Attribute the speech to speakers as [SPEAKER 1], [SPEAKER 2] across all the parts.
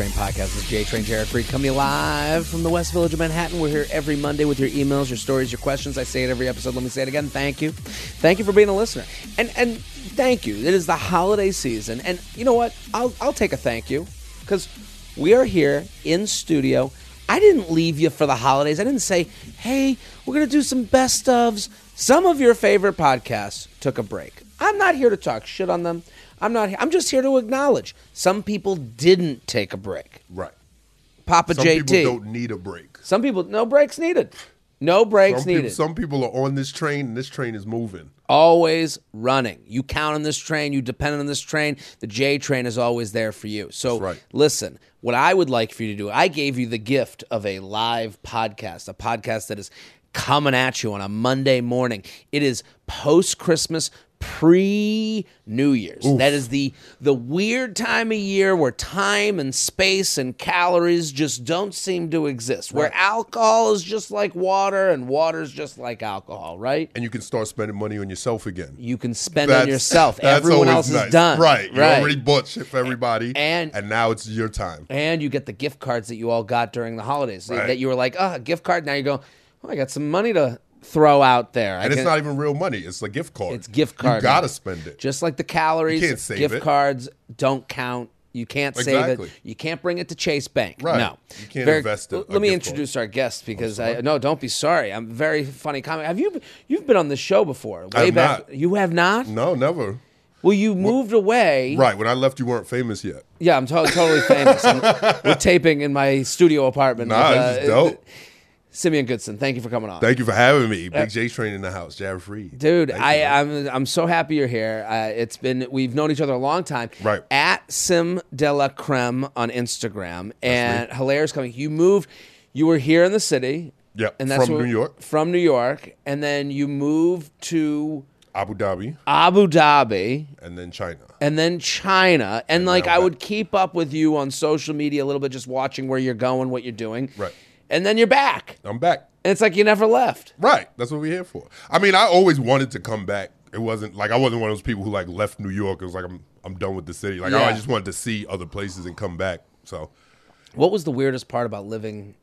[SPEAKER 1] Train podcast. This is J Train Jared Freid coming live from the West Village of Manhattan. We're here every Monday with your emails, your stories, your questions. I say it every episode. Let me say it again. Thank you. Thank you for being a listener. And and thank you. It is the holiday season. And you know what? I'll I'll take a thank you because we are here in studio. I didn't leave you for the holidays. I didn't say, hey, we're to do some best ofs. Some of your favorite podcasts took a break. I'm not here to talk shit on them. I'm not. I'm just here to acknowledge some people didn't take a break.
[SPEAKER 2] Right.
[SPEAKER 1] Papa J.
[SPEAKER 2] Some
[SPEAKER 1] JT.
[SPEAKER 2] people don't need a break.
[SPEAKER 1] some people, no breaks needed. No breaks
[SPEAKER 2] Some
[SPEAKER 1] needed.
[SPEAKER 2] people, some people are on this train and this train is moving.
[SPEAKER 1] always running. You count on this train. You depend on this train. The J train is always there for you. So
[SPEAKER 2] right.
[SPEAKER 1] listen. What I would like for you to do, I gave you the gift of a live podcast, a podcast that is coming at you on a Monday morning. It is post Christmas, pre New Year's. That is the the weird time of year where time and space and calories just don't seem to exist. Where alcohol is just like water and water is just like alcohol, right?
[SPEAKER 2] And you can start spending money on yourself again.
[SPEAKER 1] you can spend on yourself.
[SPEAKER 2] that's
[SPEAKER 1] Everyone else
[SPEAKER 2] nice.
[SPEAKER 1] is done.
[SPEAKER 2] Right. You
[SPEAKER 1] right.
[SPEAKER 2] already bought shit for everybody.
[SPEAKER 1] And-
[SPEAKER 2] and now it's your time.
[SPEAKER 1] and you get the gift cards that you all got during the holidays.
[SPEAKER 2] Right.
[SPEAKER 1] That you were like, oh, a gift card. Now you go, oh, I got some money to throw out there. I
[SPEAKER 2] And it's
[SPEAKER 1] can-
[SPEAKER 2] not even real money. It's a gift card.
[SPEAKER 1] It's gift card.
[SPEAKER 2] You gotta
[SPEAKER 1] money.
[SPEAKER 2] spend it.
[SPEAKER 1] Just like the calories,
[SPEAKER 2] You can't save
[SPEAKER 1] gift
[SPEAKER 2] it.
[SPEAKER 1] cards don't count. You can't save it. You can't bring it to Chase Bank.
[SPEAKER 2] Right.
[SPEAKER 1] No.
[SPEAKER 2] You can't invest it-
[SPEAKER 1] Let me
[SPEAKER 2] gift card.
[SPEAKER 1] introduce our guest because I no, don't be sorry. I'm very funny comment. Have you you've been on this show before? Way
[SPEAKER 2] have
[SPEAKER 1] back.
[SPEAKER 2] not.
[SPEAKER 1] You have not?
[SPEAKER 2] No, never.
[SPEAKER 1] Well, you moved away.
[SPEAKER 2] Right. When I left, you weren't famous yet.
[SPEAKER 1] Yeah, I'm to- totally famous. We're taping in my studio apartment.
[SPEAKER 2] Nah,
[SPEAKER 1] with,
[SPEAKER 2] this is
[SPEAKER 1] uh,
[SPEAKER 2] dope.
[SPEAKER 1] Simeon Goodson, thank you for coming on.
[SPEAKER 2] Thank you for having me. Big J Train in the house. Jared Freid.
[SPEAKER 1] Dude,
[SPEAKER 2] Thank
[SPEAKER 1] I,
[SPEAKER 2] man.
[SPEAKER 1] I'm I'm so happy you're here. Uh, it's been we've known each other a long time.
[SPEAKER 2] Right.
[SPEAKER 1] At Sim de la Creme on Instagram and hilarious coming. You moved. You were here in the city.
[SPEAKER 2] Yeah.
[SPEAKER 1] and that's
[SPEAKER 2] from New York.
[SPEAKER 1] From New York, and then you moved to
[SPEAKER 2] Abu Dhabi
[SPEAKER 1] Abu Dhabi.
[SPEAKER 2] and then China.
[SPEAKER 1] and then China. And, like
[SPEAKER 2] now
[SPEAKER 1] I would keep up with you on social media a little bit, just watching where you're going, what you're doing.
[SPEAKER 2] Right.
[SPEAKER 1] And then you're back.
[SPEAKER 2] I'm back.
[SPEAKER 1] And it's like you never left.
[SPEAKER 2] Right. That's what we're here for. I mean, I always wanted to come back. It wasn't like I wasn't one of those people who like left New York. It was like I'm I'm done with the city. Like
[SPEAKER 1] Yeah.
[SPEAKER 2] I just wanted to see other places and come back. So
[SPEAKER 1] What was the weirdest part about living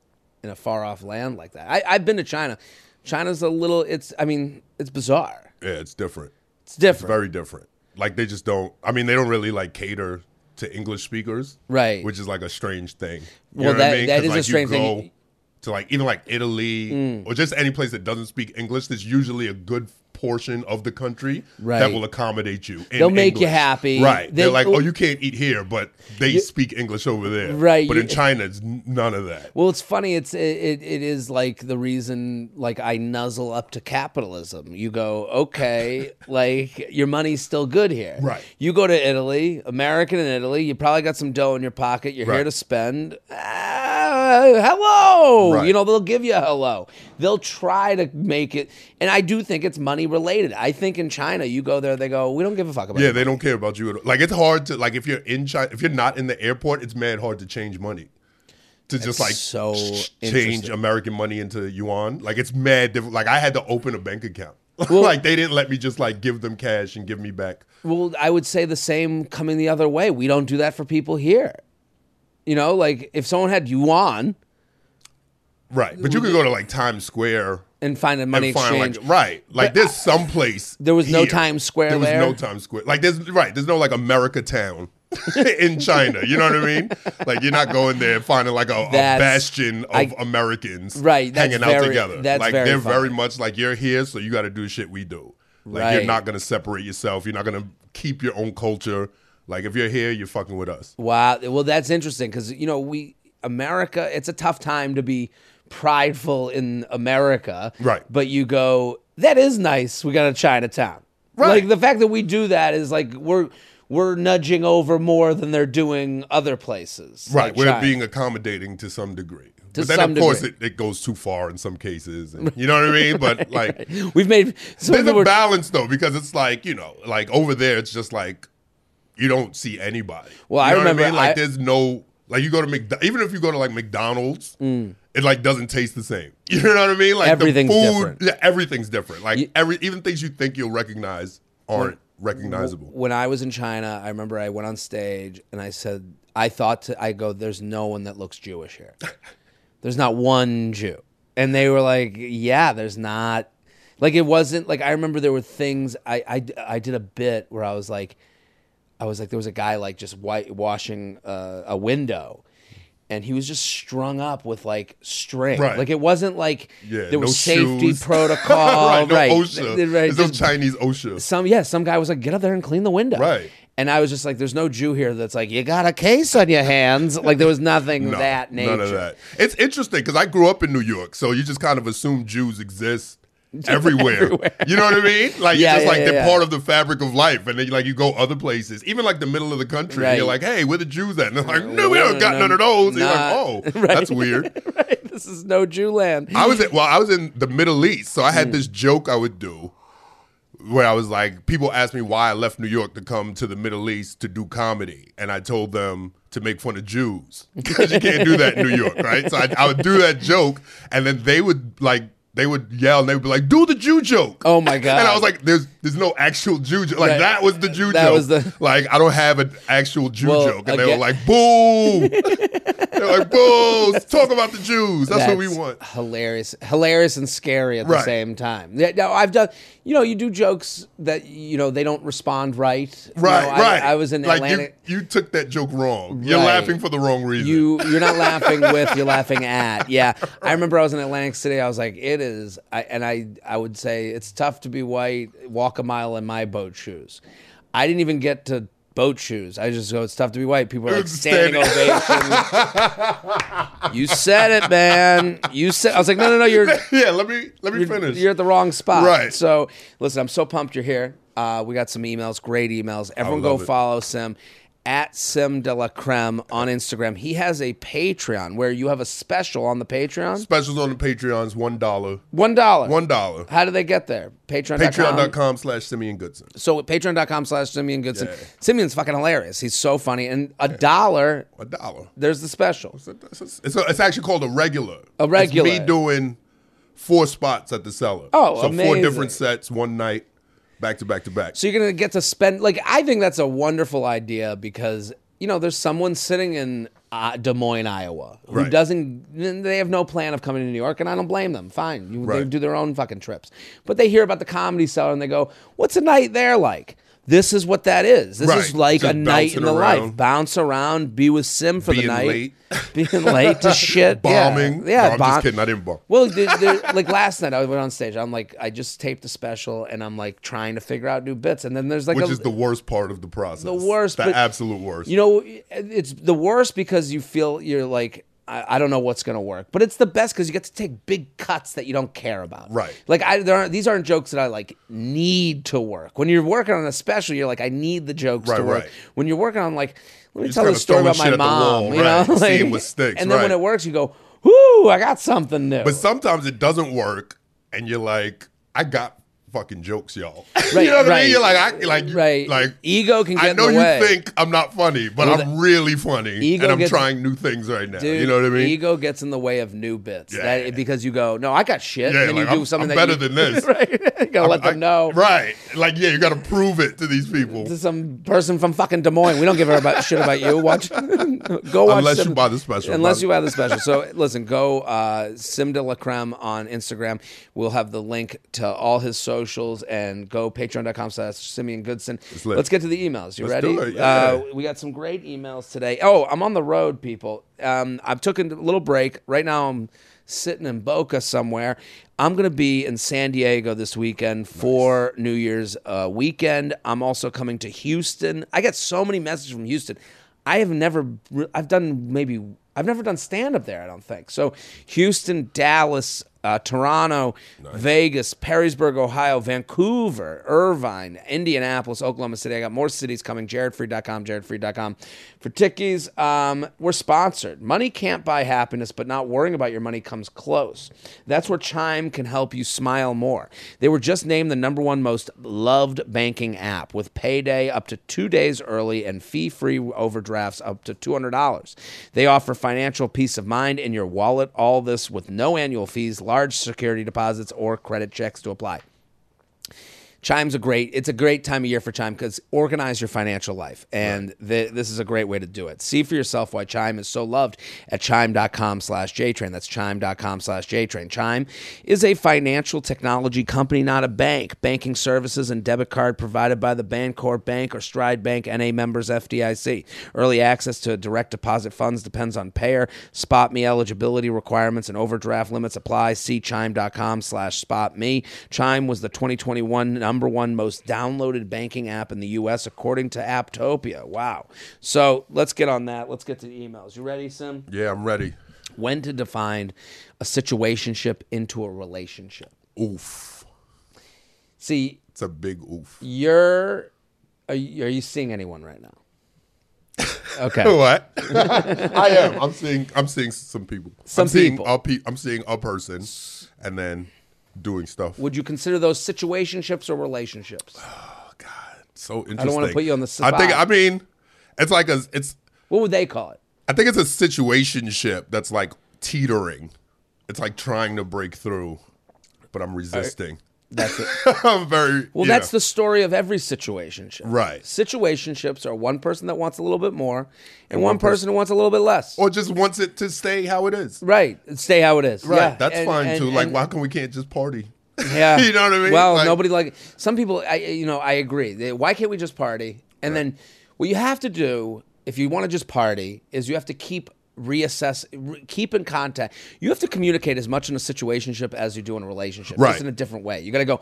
[SPEAKER 1] in a far off land like that? I, I've been to China. China's a little it's I mean, it's bizarre.
[SPEAKER 2] yeah, it's different.
[SPEAKER 1] It's different.
[SPEAKER 2] Very different. Like they just don't. I mean, they don't really like cater to English speakers.
[SPEAKER 1] Right.
[SPEAKER 2] Which is like a strange thing. You
[SPEAKER 1] Well,
[SPEAKER 2] know
[SPEAKER 1] that-
[SPEAKER 2] what I mean?
[SPEAKER 1] that
[SPEAKER 2] 'Cause,
[SPEAKER 1] is a
[SPEAKER 2] like,
[SPEAKER 1] strange
[SPEAKER 2] you
[SPEAKER 1] thing. Mm.
[SPEAKER 2] To like even like Italy or just any place that doesn't speak English, there's usually a good portion of the country
[SPEAKER 1] Right.
[SPEAKER 2] that will accommodate you.
[SPEAKER 1] They'll make you happy.
[SPEAKER 2] Right.
[SPEAKER 1] They-
[SPEAKER 2] are like, oh, you can't eat here, but they speak English over there.
[SPEAKER 1] Right,
[SPEAKER 2] But
[SPEAKER 1] you-
[SPEAKER 2] in China, it's none of that.
[SPEAKER 1] Well, it's funny. It's it, it, it is like the reason like I nuzzle up to capitalism. You go, okay, like your money's still good here.
[SPEAKER 2] Right.
[SPEAKER 1] You go to Italy, American in Italy. You probably got some dough in your pocket. You're here to spend. Ah, hello.
[SPEAKER 2] Right.
[SPEAKER 1] You know they'll give you a hello. They'll try to make it, and I do think it's money related. I think in China, you go there, they go, we don't give a fuck about.
[SPEAKER 2] Yeah,
[SPEAKER 1] you."
[SPEAKER 2] they don't care about you at all. Like it's hard to like if you're in China, if you're not in the airport, it's mad hard to change money. To just like
[SPEAKER 1] so
[SPEAKER 2] change American money into yuan, like it's mad difficult. Like I had to open a bank account. like they didn't let me just like give them cash and give me back.
[SPEAKER 1] Well, I would say the same coming the other way. We don't do that for people here. You know, like if someone had yuan
[SPEAKER 2] Right, but you could go to like Times Square
[SPEAKER 1] and find a money
[SPEAKER 2] find
[SPEAKER 1] exchange.
[SPEAKER 2] like right, like
[SPEAKER 1] But
[SPEAKER 2] there's some place.
[SPEAKER 1] There was no
[SPEAKER 2] here.
[SPEAKER 1] Times Square
[SPEAKER 2] There was
[SPEAKER 1] there?
[SPEAKER 2] no Times Square. Like there's right. There's no like America Town in China. You know what I mean? Like you're not going there and finding like a, a bastion of
[SPEAKER 1] I-
[SPEAKER 2] Americans
[SPEAKER 1] Right,
[SPEAKER 2] hanging
[SPEAKER 1] very-
[SPEAKER 2] out together.
[SPEAKER 1] that's
[SPEAKER 2] like
[SPEAKER 1] very
[SPEAKER 2] they're
[SPEAKER 1] funny.
[SPEAKER 2] very much like you're here, so you got to do the shit we do. Like
[SPEAKER 1] Right.
[SPEAKER 2] you're not gonna separate yourself. You're not gonna keep your own culture. Like if you're here, you're fucking with us.
[SPEAKER 1] Wow. Well, that's interesting because you know we America. It's a tough time to be prideful in America.
[SPEAKER 2] Right.
[SPEAKER 1] But you go, that is nice. We got a Chinatown.
[SPEAKER 2] Right.
[SPEAKER 1] Like the fact that we do that is like we're we're nudging over more than they're doing other places.
[SPEAKER 2] Right,
[SPEAKER 1] like
[SPEAKER 2] we're
[SPEAKER 1] China.
[SPEAKER 2] being accommodating to some degree.
[SPEAKER 1] To
[SPEAKER 2] but then of course it, it goes too far in some cases. And, you know what I mean? But like
[SPEAKER 1] We've made
[SPEAKER 2] there's a balance though, because it's like, you know, like over there it's just like you don't see anybody.
[SPEAKER 1] Well,
[SPEAKER 2] You
[SPEAKER 1] I
[SPEAKER 2] know what
[SPEAKER 1] remember
[SPEAKER 2] mean? like
[SPEAKER 1] I-
[SPEAKER 2] there's no like you go to McDonald's even if you go to like McDonald's, mm. It like doesn't taste the same. You know what I mean? Like.
[SPEAKER 1] Everything's
[SPEAKER 2] the food,
[SPEAKER 1] different.
[SPEAKER 2] yeah, everything's different. Like
[SPEAKER 1] You-
[SPEAKER 2] every even things you think you'll recognize aren't recognizable.
[SPEAKER 1] when I was in China, I remember I went on stage and I said, I thought to, I go, there's no one that looks Jewish here. there's not one Jew. And they were like, yeah, there's not. Like, it wasn't like, I remember there were things, I, I, I did a bit where I was like, I was like, there was a guy like just white washing uh, a window. And he was just strung up with like string.
[SPEAKER 2] Right.
[SPEAKER 1] Like it wasn't like
[SPEAKER 2] Yeah,
[SPEAKER 1] there was
[SPEAKER 2] no
[SPEAKER 1] safety
[SPEAKER 2] shoes.
[SPEAKER 1] protocol.
[SPEAKER 2] right, no
[SPEAKER 1] right.
[SPEAKER 2] OSHA.
[SPEAKER 1] Right,
[SPEAKER 2] There's no Chinese OSHA.
[SPEAKER 1] some yeah, some guy was like, get up there and clean the window.
[SPEAKER 2] Right.
[SPEAKER 1] And I was just like, there's no Jew here that's like, you got a case on your hands. Like there was nothing
[SPEAKER 2] No,
[SPEAKER 1] that nature.
[SPEAKER 2] None of that. It's interesting because I grew up in New York, so you just kind of assume Jews exist everywhere.
[SPEAKER 1] Everywhere.
[SPEAKER 2] You know what I mean? Like
[SPEAKER 1] Yeah,
[SPEAKER 2] it's just
[SPEAKER 1] yeah,
[SPEAKER 2] like
[SPEAKER 1] yeah,
[SPEAKER 2] they're part of the fabric of life, and then like you go other places, even like the middle of the country, and you're like, hey, where the Jews at? And they're like, uh, no, we don't got none of those. And you're like, oh,
[SPEAKER 1] Right.
[SPEAKER 2] that's weird.
[SPEAKER 1] right. This is no Jew land.
[SPEAKER 2] I was at, well, I was in the Middle East, so I had mm. this joke I would do where I was like, people asked me why I left New York to come to the Middle East to do comedy, and I told them to make fun of Jews because you can't do that in New York, right? So I, I would do that joke, and then they would like. They would yell and they would be like, "Do the Jew joke!"
[SPEAKER 1] Oh, my God.
[SPEAKER 2] And I was like, "There's, there's no actual Jew joke. Like
[SPEAKER 1] Right.
[SPEAKER 2] that was the Jew
[SPEAKER 1] That
[SPEAKER 2] joke.
[SPEAKER 1] was the-
[SPEAKER 2] like I don't have an actual Jew
[SPEAKER 1] Well,
[SPEAKER 2] joke." And they were like, "Boo!" They're like, "Boo! Talk about the Jews. That's, what we want."
[SPEAKER 1] Hilarious, hilarious and scary at the
[SPEAKER 2] Right.
[SPEAKER 1] same time. Yeah, no, I've done. You know, you do jokes that you know they don't respond right. You
[SPEAKER 2] Right,
[SPEAKER 1] know, I-
[SPEAKER 2] right.
[SPEAKER 1] I, was in
[SPEAKER 2] like
[SPEAKER 1] Atlantic.
[SPEAKER 2] You, you took that joke wrong. You're
[SPEAKER 1] Right.
[SPEAKER 2] laughing for the wrong reason.
[SPEAKER 1] You you're not laughing with, you're laughing at. Yeah, I remember I was in Atlantic City. I was like, it is, I, and I I would say it's tough to be white. Walk a mile in my boat shoes. I didn't even get to boat shoes. I just go, it's tough to be white. People are like standing
[SPEAKER 2] Standing.
[SPEAKER 1] ovation. you said it, man. You said. I was like, no, no, no. You're
[SPEAKER 2] yeah, let me let me
[SPEAKER 1] you're,
[SPEAKER 2] finish.
[SPEAKER 1] you're at the wrong spot.
[SPEAKER 2] Right.
[SPEAKER 1] So listen, I'm so pumped you're here. Uh, we got some emails, great emails. Everyone go
[SPEAKER 2] it.
[SPEAKER 1] follow Sim at Sim de la Creme on Instagram. He has a Patreon where you have a special on the Patreon.
[SPEAKER 2] Specials on the Patreons, one dollar.
[SPEAKER 1] One dollar.
[SPEAKER 2] One dollar.
[SPEAKER 1] How do they get there? Patreon.com.
[SPEAKER 2] Patreon.com slash Simeon Goodson.
[SPEAKER 1] So patreon.com slash Simeon Goodson.
[SPEAKER 2] Yeah.
[SPEAKER 1] Simeon's fucking hilarious. He's so funny. And a dollar,
[SPEAKER 2] A dollar.
[SPEAKER 1] there's the special.
[SPEAKER 2] It's, a- it's, a- it's actually called a regular.
[SPEAKER 1] A regular.
[SPEAKER 2] It's me doing four spots at the cellar.
[SPEAKER 1] Oh,
[SPEAKER 2] so four different sets, one night, back to back to back.
[SPEAKER 1] So you're gonna get to spend like I think that's a wonderful idea because you know there's someone sitting in uh, Des Moines, Iowa, who
[SPEAKER 2] Right.
[SPEAKER 1] doesn't. They have no plan of coming to New York, and I don't blame them. Fine, you, they do their own fucking trips, but they hear about the comedy cellar and they go, "What's a night there like?" This is what that is. This is
[SPEAKER 2] Right.
[SPEAKER 1] like a night in the life. Bounce around, be with Sim for the night,
[SPEAKER 2] late.
[SPEAKER 1] being late to shit, Yeah.
[SPEAKER 2] Bombing.
[SPEAKER 1] Yeah,
[SPEAKER 2] No, I'm
[SPEAKER 1] bomb-
[SPEAKER 2] just kidding. I didn't bomb.
[SPEAKER 1] well, like last night, I went on stage. I'm like, I just taped a special, and I'm like trying to figure out new bits. And then there's like
[SPEAKER 2] Which
[SPEAKER 1] a,
[SPEAKER 2] is the worst part of the process.
[SPEAKER 1] The worst,
[SPEAKER 2] The absolute worst.
[SPEAKER 1] You know, it's the worst because you feel you're like, I, I don't know what's gonna work, but it's the best because you get to take big cuts that you don't care about.
[SPEAKER 2] Right.
[SPEAKER 1] Like I, there aren't these aren't jokes that I like need to work. When you're working on a special, you're like, I need the jokes
[SPEAKER 2] Right,
[SPEAKER 1] to work.
[SPEAKER 2] right.
[SPEAKER 1] When you're working on like, let me
[SPEAKER 2] just
[SPEAKER 1] tell this story about my
[SPEAKER 2] the
[SPEAKER 1] mom.
[SPEAKER 2] wall,
[SPEAKER 1] you
[SPEAKER 2] right,
[SPEAKER 1] know, like,
[SPEAKER 2] seeing what sticks,
[SPEAKER 1] and then when it works, you go, whoo, I got something new.
[SPEAKER 2] But sometimes it doesn't work, and you're like, I got fucking jokes, y'all.
[SPEAKER 1] Right,
[SPEAKER 2] you know what I mean? You're like, I like,
[SPEAKER 1] right.
[SPEAKER 2] like
[SPEAKER 1] Ego can get
[SPEAKER 2] I know you
[SPEAKER 1] way.
[SPEAKER 2] think I'm not funny, but
[SPEAKER 1] Well,
[SPEAKER 2] I'm really funny,
[SPEAKER 1] ego
[SPEAKER 2] and I'm
[SPEAKER 1] gets-
[SPEAKER 2] trying new things right now.
[SPEAKER 1] Dude,
[SPEAKER 2] you know what I mean?
[SPEAKER 1] Ego gets in the way of new bits.
[SPEAKER 2] Yeah.
[SPEAKER 1] That, because you go, no, I got shit.
[SPEAKER 2] Yeah,
[SPEAKER 1] and then
[SPEAKER 2] like,
[SPEAKER 1] you do
[SPEAKER 2] I'm-
[SPEAKER 1] something
[SPEAKER 2] I'm better
[SPEAKER 1] you-
[SPEAKER 2] than this.
[SPEAKER 1] right. you gotta let
[SPEAKER 2] I-
[SPEAKER 1] them know.
[SPEAKER 2] right? Like, yeah, you got to prove it to these people.
[SPEAKER 1] to some person from fucking Des Moines. We don't give a about shit about you. Watch, go watch.
[SPEAKER 2] Unless you buy the special.
[SPEAKER 1] Unless you buy the special. So listen, go uh, Sim de la Creme on Instagram. We'll have the link to all his socials and go patreon.com slash Simeon Goodson. Let's get to the emails. You
[SPEAKER 2] Let's
[SPEAKER 1] ready?
[SPEAKER 2] yeah.
[SPEAKER 1] Uh, we got some great emails today. Oh, I'm on the road, people. Um, I've taken a little break. Right now, I'm sitting in Boca somewhere. I'm going to be in San Diego this weekend for New Year's uh, weekend. I'm also coming to Houston. I get so many messages from Houston. I have never, I've done maybe, I've never done stand up there, I don't think. So, Houston, Dallas, uh, Toronto, Vegas, Perrysburg, Ohio, Vancouver, Irvine, Indianapolis, Oklahoma City. I got more cities coming. JaredFreid.com, JaredFreid.com. For tickies, um, we're sponsored. Money can't buy happiness, but not worrying about your money comes close. That's where Chime can help you smile more. They were just named the number one most loved banking app with payday up to two days early and fee free overdrafts up to $200. They offer financial peace of mind in your wallet, all this with no annual fees, large security deposits, or credit checks to apply. Chime's a great. It's a great time of year for Chime because organize your financial life, and th- this is a great way to do it. See for yourself why Chime is so loved at chime.com/jtrain. That's chime.com/jtrain. Chime is a financial technology company, not a bank. Banking services and debit card provided by the Bancorp Bank or Stride Bank, NA members, FDIC. Early access to direct deposit funds depends on payer. SpotMe eligibility requirements and overdraft limits apply. See chime.com/spotme. Chime was the 2021 uh, number one most downloaded banking app in the U.S. according to Apptopia. Wow. So let's get on that. Let's get to the emails. You ready, Sim?
[SPEAKER 2] Yeah, I'm ready.
[SPEAKER 1] When to define a situationship into a relationship?
[SPEAKER 2] Oof.
[SPEAKER 1] See,
[SPEAKER 2] It's a big oof.
[SPEAKER 1] you're. Are you, are you seeing anyone right now? Okay.
[SPEAKER 2] What? I am. I'm seeing. I'm seeing some people.
[SPEAKER 1] Some
[SPEAKER 2] I'm seeing
[SPEAKER 1] people.
[SPEAKER 2] A pe- I'm seeing a person, and then doing stuff.
[SPEAKER 1] Would you consider those situationships or relationships?
[SPEAKER 2] Oh God, so interesting.
[SPEAKER 1] I don't wanna put you on the side.
[SPEAKER 2] I think. I mean, it's like a. It's.
[SPEAKER 1] What would they call it?
[SPEAKER 2] I think it's a situationship that's like teetering. It's like trying to break through, but I'm resisting.
[SPEAKER 1] That's it.
[SPEAKER 2] I'm very.
[SPEAKER 1] Well, that's the story of every situationship.
[SPEAKER 2] Right.
[SPEAKER 1] Situationships are one person that wants a little bit more and one person who wants a little bit less.
[SPEAKER 2] or just wants it to stay how it is.
[SPEAKER 1] right. Stay how it is.
[SPEAKER 2] Right.
[SPEAKER 1] Yeah.
[SPEAKER 2] That's
[SPEAKER 1] And-
[SPEAKER 2] fine
[SPEAKER 1] and-
[SPEAKER 2] too. Like, why can we can't just party?
[SPEAKER 1] Yeah.
[SPEAKER 2] You know what I mean?
[SPEAKER 1] Well,
[SPEAKER 2] Like-
[SPEAKER 1] nobody like some people. I you know I agree. They- Why can't we just party? And then what you have to do if you want to just party is you have to keep reassess, re- keep in contact. You have to communicate as much in a situationship as you do in a relationship,
[SPEAKER 2] Right.
[SPEAKER 1] just in a different way. You got to go.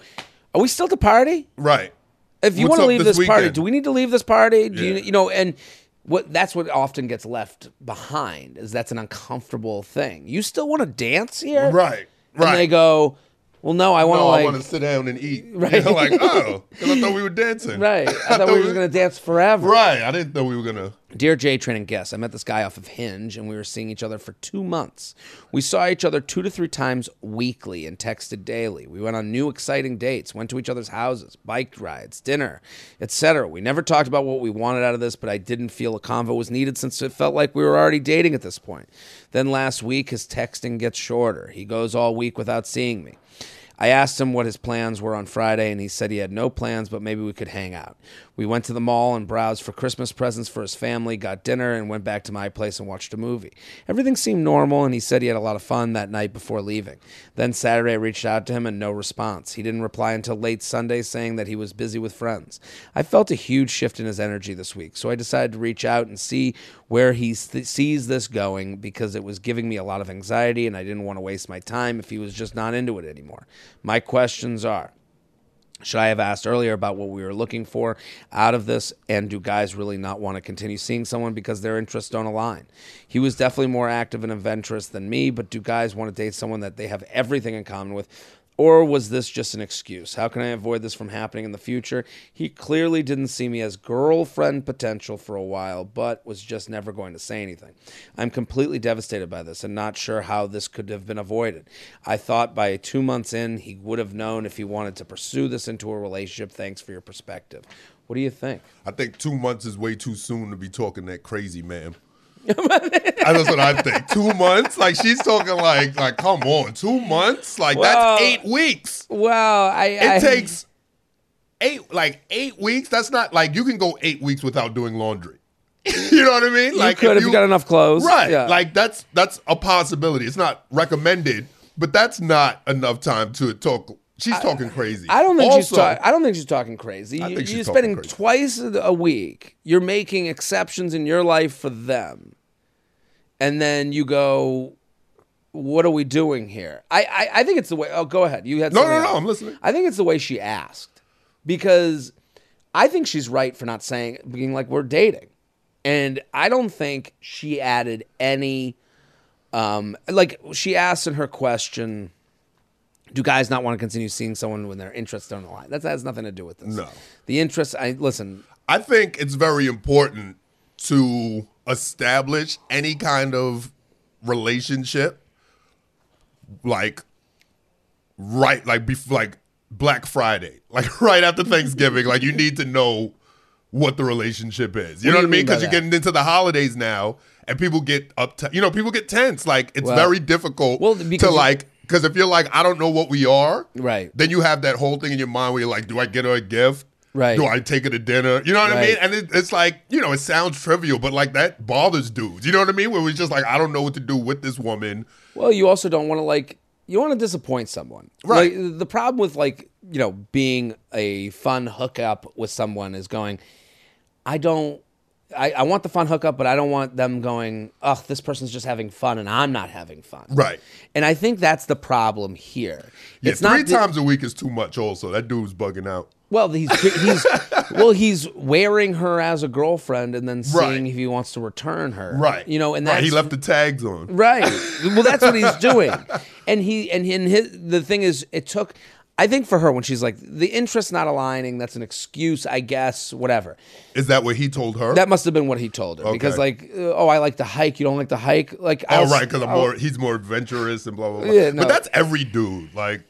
[SPEAKER 1] Are we still to party?
[SPEAKER 2] Right.
[SPEAKER 1] If you want to leave
[SPEAKER 2] this
[SPEAKER 1] this, party, do we need to leave this party? Do you,
[SPEAKER 2] Yeah.
[SPEAKER 1] you know, and what that's what often gets left behind is that's an uncomfortable thing. You still want to dance here,
[SPEAKER 2] Right. Right.
[SPEAKER 1] And they go, well, no, I want to
[SPEAKER 2] no,
[SPEAKER 1] like,
[SPEAKER 2] I want to sit down and eat.
[SPEAKER 1] Right.
[SPEAKER 2] You know, like, oh, I thought we were dancing.
[SPEAKER 1] right? I thought we were just gonna dance forever.
[SPEAKER 2] Right. I didn't know we were gonna.
[SPEAKER 1] Dear J Train and guests, I met this guy off of Hinge and we were seeing each other for two months. We saw each other two to three times weekly and texted daily. We went on new exciting dates, went to each other's houses, bike rides, dinner, etc. We never talked about what we wanted out of this, but I didn't feel a convo was needed since it felt like we were already dating at this point. Then last week, his texting gets shorter. He goes all week without seeing me. I asked him what his plans were on Friday, and he said he had no plans, but maybe we could hang out. We went to the mall and browsed for Christmas presents for his family, got dinner, and went back to my place and watched a movie. Everything seemed normal, and he said he had a lot of fun that night before leaving. Then Saturday, I reached out to him, and no response. He didn't reply until late Sunday, saying that he was busy with friends. I felt a huge shift in his energy this week, so I decided to reach out and see where he th- sees this going because it was giving me a lot of anxiety, and I didn't want to waste my time if he was just not into it anymore. My questions are. Should I have asked earlier about what we were looking for out of this? And do guys really not want to continue seeing someone because their interests don't align? He was definitely more active and adventurous than me, but do guys want to date someone that they have everything in common with? Or was this just an excuse? How can I avoid this from happening in the future? He clearly didn't see me as girlfriend potential for a while, but was just never going to say anything. I'm completely devastated by this and not sure how this could have been avoided. I thought by two months in, he would have known if he wanted to pursue this into a relationship. Thanks for your perspective. What do you think?
[SPEAKER 2] I think two months is way too soon to be talking that crazy, man. That's what I think. Two months? Like she's talking like like come on, two months? Like
[SPEAKER 1] Well-
[SPEAKER 2] that's eight weeks.
[SPEAKER 1] Well, I.
[SPEAKER 2] It takes eight like eight weeks. That's not like you can go eight weeks without doing laundry. you know what I mean?
[SPEAKER 1] You
[SPEAKER 2] like
[SPEAKER 1] could if you got enough clothes.
[SPEAKER 2] Right.
[SPEAKER 1] Yeah.
[SPEAKER 2] Like that's that's a possibility. It's not recommended, but that's not enough time to talk. She's talking crazy.
[SPEAKER 1] I don't think she's
[SPEAKER 2] Also-
[SPEAKER 1] talking. I don't think she's talking crazy. You-
[SPEAKER 2] she's talking
[SPEAKER 1] spending
[SPEAKER 2] crazy.
[SPEAKER 1] twice a week. You're making exceptions in your life for them, and then you go, "What are we doing here?" I I, I think it's the way. Oh, go ahead. You had
[SPEAKER 2] No, no, no.
[SPEAKER 1] else.
[SPEAKER 2] I'm listening.
[SPEAKER 1] I think it's the way she asked because I think she's right for not saying being like we're dating, and I don't think she added any. Um, like she asked in her question do guys not want to continue seeing someone when their interests don't align? That has nothing to do with this.
[SPEAKER 2] No.
[SPEAKER 1] The interests. I listen.
[SPEAKER 2] I think it's very important to establish any kind of relationship, like right, like bef- like Black Friday, like right after Thanksgiving. like you need to know what the relationship is. You
[SPEAKER 1] What
[SPEAKER 2] know what I mean? Because you're getting into the holidays now, and people get up. you know, people get tense. Like it's
[SPEAKER 1] Well-
[SPEAKER 2] very difficult
[SPEAKER 1] Well,
[SPEAKER 2] to like Because if you're like, I don't know what we are,
[SPEAKER 1] Right.
[SPEAKER 2] then you have that whole thing in your mind where you're like, do I get her a gift?
[SPEAKER 1] Right.
[SPEAKER 2] Do I take her to dinner? You know what I mean? And it, it's like, you know, it sounds trivial, but like that bothers dudes. You know what I mean? Where it's just like, I don't know what to do with this woman.
[SPEAKER 1] Well, you also don't want to like you want to disappoint someone.
[SPEAKER 2] Right.
[SPEAKER 1] Like, the problem with like you know being a fun hookup with someone is going. I don't. I, I want the fun hookup, but I don't want them going. Oh, this person's just having fun, and I'm not having fun.
[SPEAKER 2] Right.
[SPEAKER 1] And I think that's the problem here.
[SPEAKER 2] Yeah,
[SPEAKER 1] it's
[SPEAKER 2] three
[SPEAKER 1] not
[SPEAKER 2] times a week is too much. Also, that dude's bugging out.
[SPEAKER 1] Well, he's he's well, he's wearing her as a girlfriend, and then seeing
[SPEAKER 2] Right.
[SPEAKER 1] if he wants to return her.
[SPEAKER 2] Right.
[SPEAKER 1] You know, and
[SPEAKER 2] Right, he left the tags on.
[SPEAKER 1] Right. Well, that's what he's doing. And he and, and his the thing is, it took. I think for her when she's like the interest not aligning, that's an excuse, I guess. Whatever.
[SPEAKER 2] Is that what he told her?
[SPEAKER 1] That must have been what he told her because, like, uh, oh, I like to hike. You don't like to hike. Like,
[SPEAKER 2] Oh,
[SPEAKER 1] I'll-
[SPEAKER 2] right, because I'm more. He's more adventurous and blah blah blah.
[SPEAKER 1] Yeah, no.
[SPEAKER 2] But that's every dude. Like,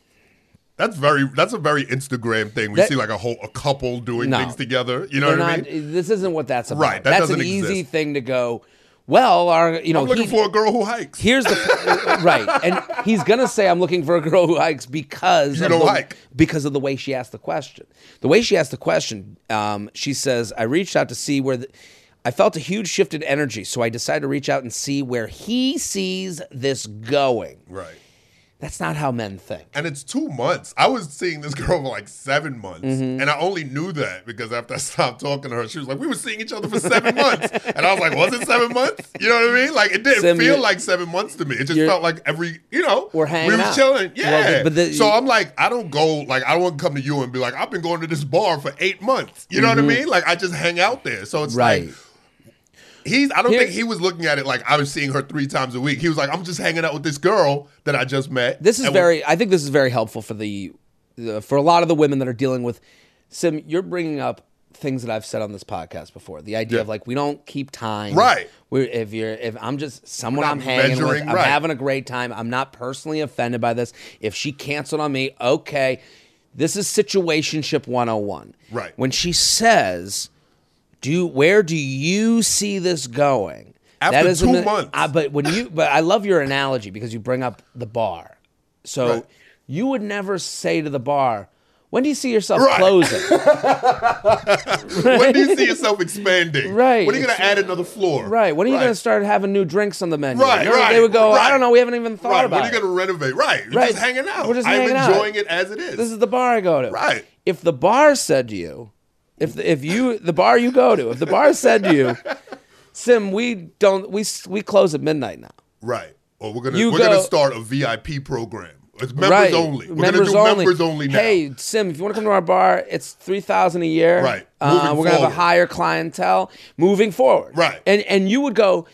[SPEAKER 2] that's very. That's a very Instagram thing. We
[SPEAKER 1] That-
[SPEAKER 2] see like a whole a couple doing
[SPEAKER 1] No.
[SPEAKER 2] things together. You know what I mean?
[SPEAKER 1] This isn't what that's about.
[SPEAKER 2] Right, that
[SPEAKER 1] that's an easy
[SPEAKER 2] exist.
[SPEAKER 1] thing to go. Well, our you know
[SPEAKER 2] I'm looking
[SPEAKER 1] he-
[SPEAKER 2] for a girl who hikes.
[SPEAKER 1] Here's the right, and he's gonna say I'm looking for a girl who hikes because
[SPEAKER 2] You
[SPEAKER 1] of
[SPEAKER 2] don't
[SPEAKER 1] the,
[SPEAKER 2] hike.
[SPEAKER 1] because of the way she asked the question. The way she asked the question, um, she says, "I reached out to see where the, I felt a huge shift in energy, so I decided to reach out and see where he sees this going."
[SPEAKER 2] right.
[SPEAKER 1] That's not how men think.
[SPEAKER 2] And it's two months. I was seeing this girl for like seven months,
[SPEAKER 1] Mm-hmm.
[SPEAKER 2] and I only knew that because after I stopped talking to her, she was like, "We were seeing each other for seven months," and I was like, "Was it seven months?" You know what I mean? Like it didn't
[SPEAKER 1] Sim,
[SPEAKER 2] feel like seven months to me. It just felt like every, you know,
[SPEAKER 1] We're hanging
[SPEAKER 2] we were
[SPEAKER 1] out.
[SPEAKER 2] chilling. Yeah.
[SPEAKER 1] Well, but the-
[SPEAKER 2] so I'm like, I don't go like I don't come to you and be like, I've been going to this bar for eight months. You know what I mean? Like I just hang out there. So it's
[SPEAKER 1] Mm-hmm. Right.
[SPEAKER 2] like. He's. I don't think he was looking at it like I was seeing her three times a week. He was like, I'm just hanging out with this girl that I just met.
[SPEAKER 1] This is very. I think this is very helpful for the, for a lot of the women that are dealing with. Sim, you're bringing up things that I've said on this podcast before. The idea
[SPEAKER 2] Yeah.
[SPEAKER 1] of like we don't keep time.
[SPEAKER 2] Right.
[SPEAKER 1] We're, if you're if I'm just someone I'm hanging with, I'm
[SPEAKER 2] right.
[SPEAKER 1] having a great time. I'm not personally offended by this. If she canceled on me, okay. This is situationship 101.
[SPEAKER 2] Right.
[SPEAKER 1] When she says, "Do where do you see this going?"
[SPEAKER 2] After
[SPEAKER 1] is
[SPEAKER 2] two
[SPEAKER 1] an-
[SPEAKER 2] months.
[SPEAKER 1] I- but when you but I love your analogy because you bring up the bar. So
[SPEAKER 2] Right.
[SPEAKER 1] you would never say to the bar, "When do you see yourself
[SPEAKER 2] Right.
[SPEAKER 1] closing?"
[SPEAKER 2] when do you see yourself expanding?
[SPEAKER 1] Right.
[SPEAKER 2] When are you going to add another floor?
[SPEAKER 1] right. When are you
[SPEAKER 2] Right.
[SPEAKER 1] going to start having new drinks on the menu?
[SPEAKER 2] Right, right,
[SPEAKER 1] They would go, "I don't know. We haven't even thought
[SPEAKER 2] Right.
[SPEAKER 1] about it.
[SPEAKER 2] When are you going to renovate? Right. You're
[SPEAKER 1] Right.
[SPEAKER 2] just hanging out.
[SPEAKER 1] We're just
[SPEAKER 2] I'm
[SPEAKER 1] hanging out.
[SPEAKER 2] enjoying it as it is.
[SPEAKER 1] This is the bar I go to.
[SPEAKER 2] Right.
[SPEAKER 1] If the bar said to you, if the, if you the bar you go to, if the bar said to you, Sim, we don't we we close at midnight now.
[SPEAKER 2] right. Or we're gonna
[SPEAKER 1] You
[SPEAKER 2] we're
[SPEAKER 1] go-
[SPEAKER 2] gonna start a VIP program. It's members
[SPEAKER 1] right.
[SPEAKER 2] only. We're
[SPEAKER 1] members
[SPEAKER 2] gonna do
[SPEAKER 1] only.
[SPEAKER 2] members only now.
[SPEAKER 1] Hey, Sim, if you want to come to our bar, it's three thousand a year.
[SPEAKER 2] Right.
[SPEAKER 1] Uh,
[SPEAKER 2] Moving
[SPEAKER 1] we're gonna have a
[SPEAKER 2] forward.
[SPEAKER 1] higher clientele moving forward.
[SPEAKER 2] Right.
[SPEAKER 1] And and you would go,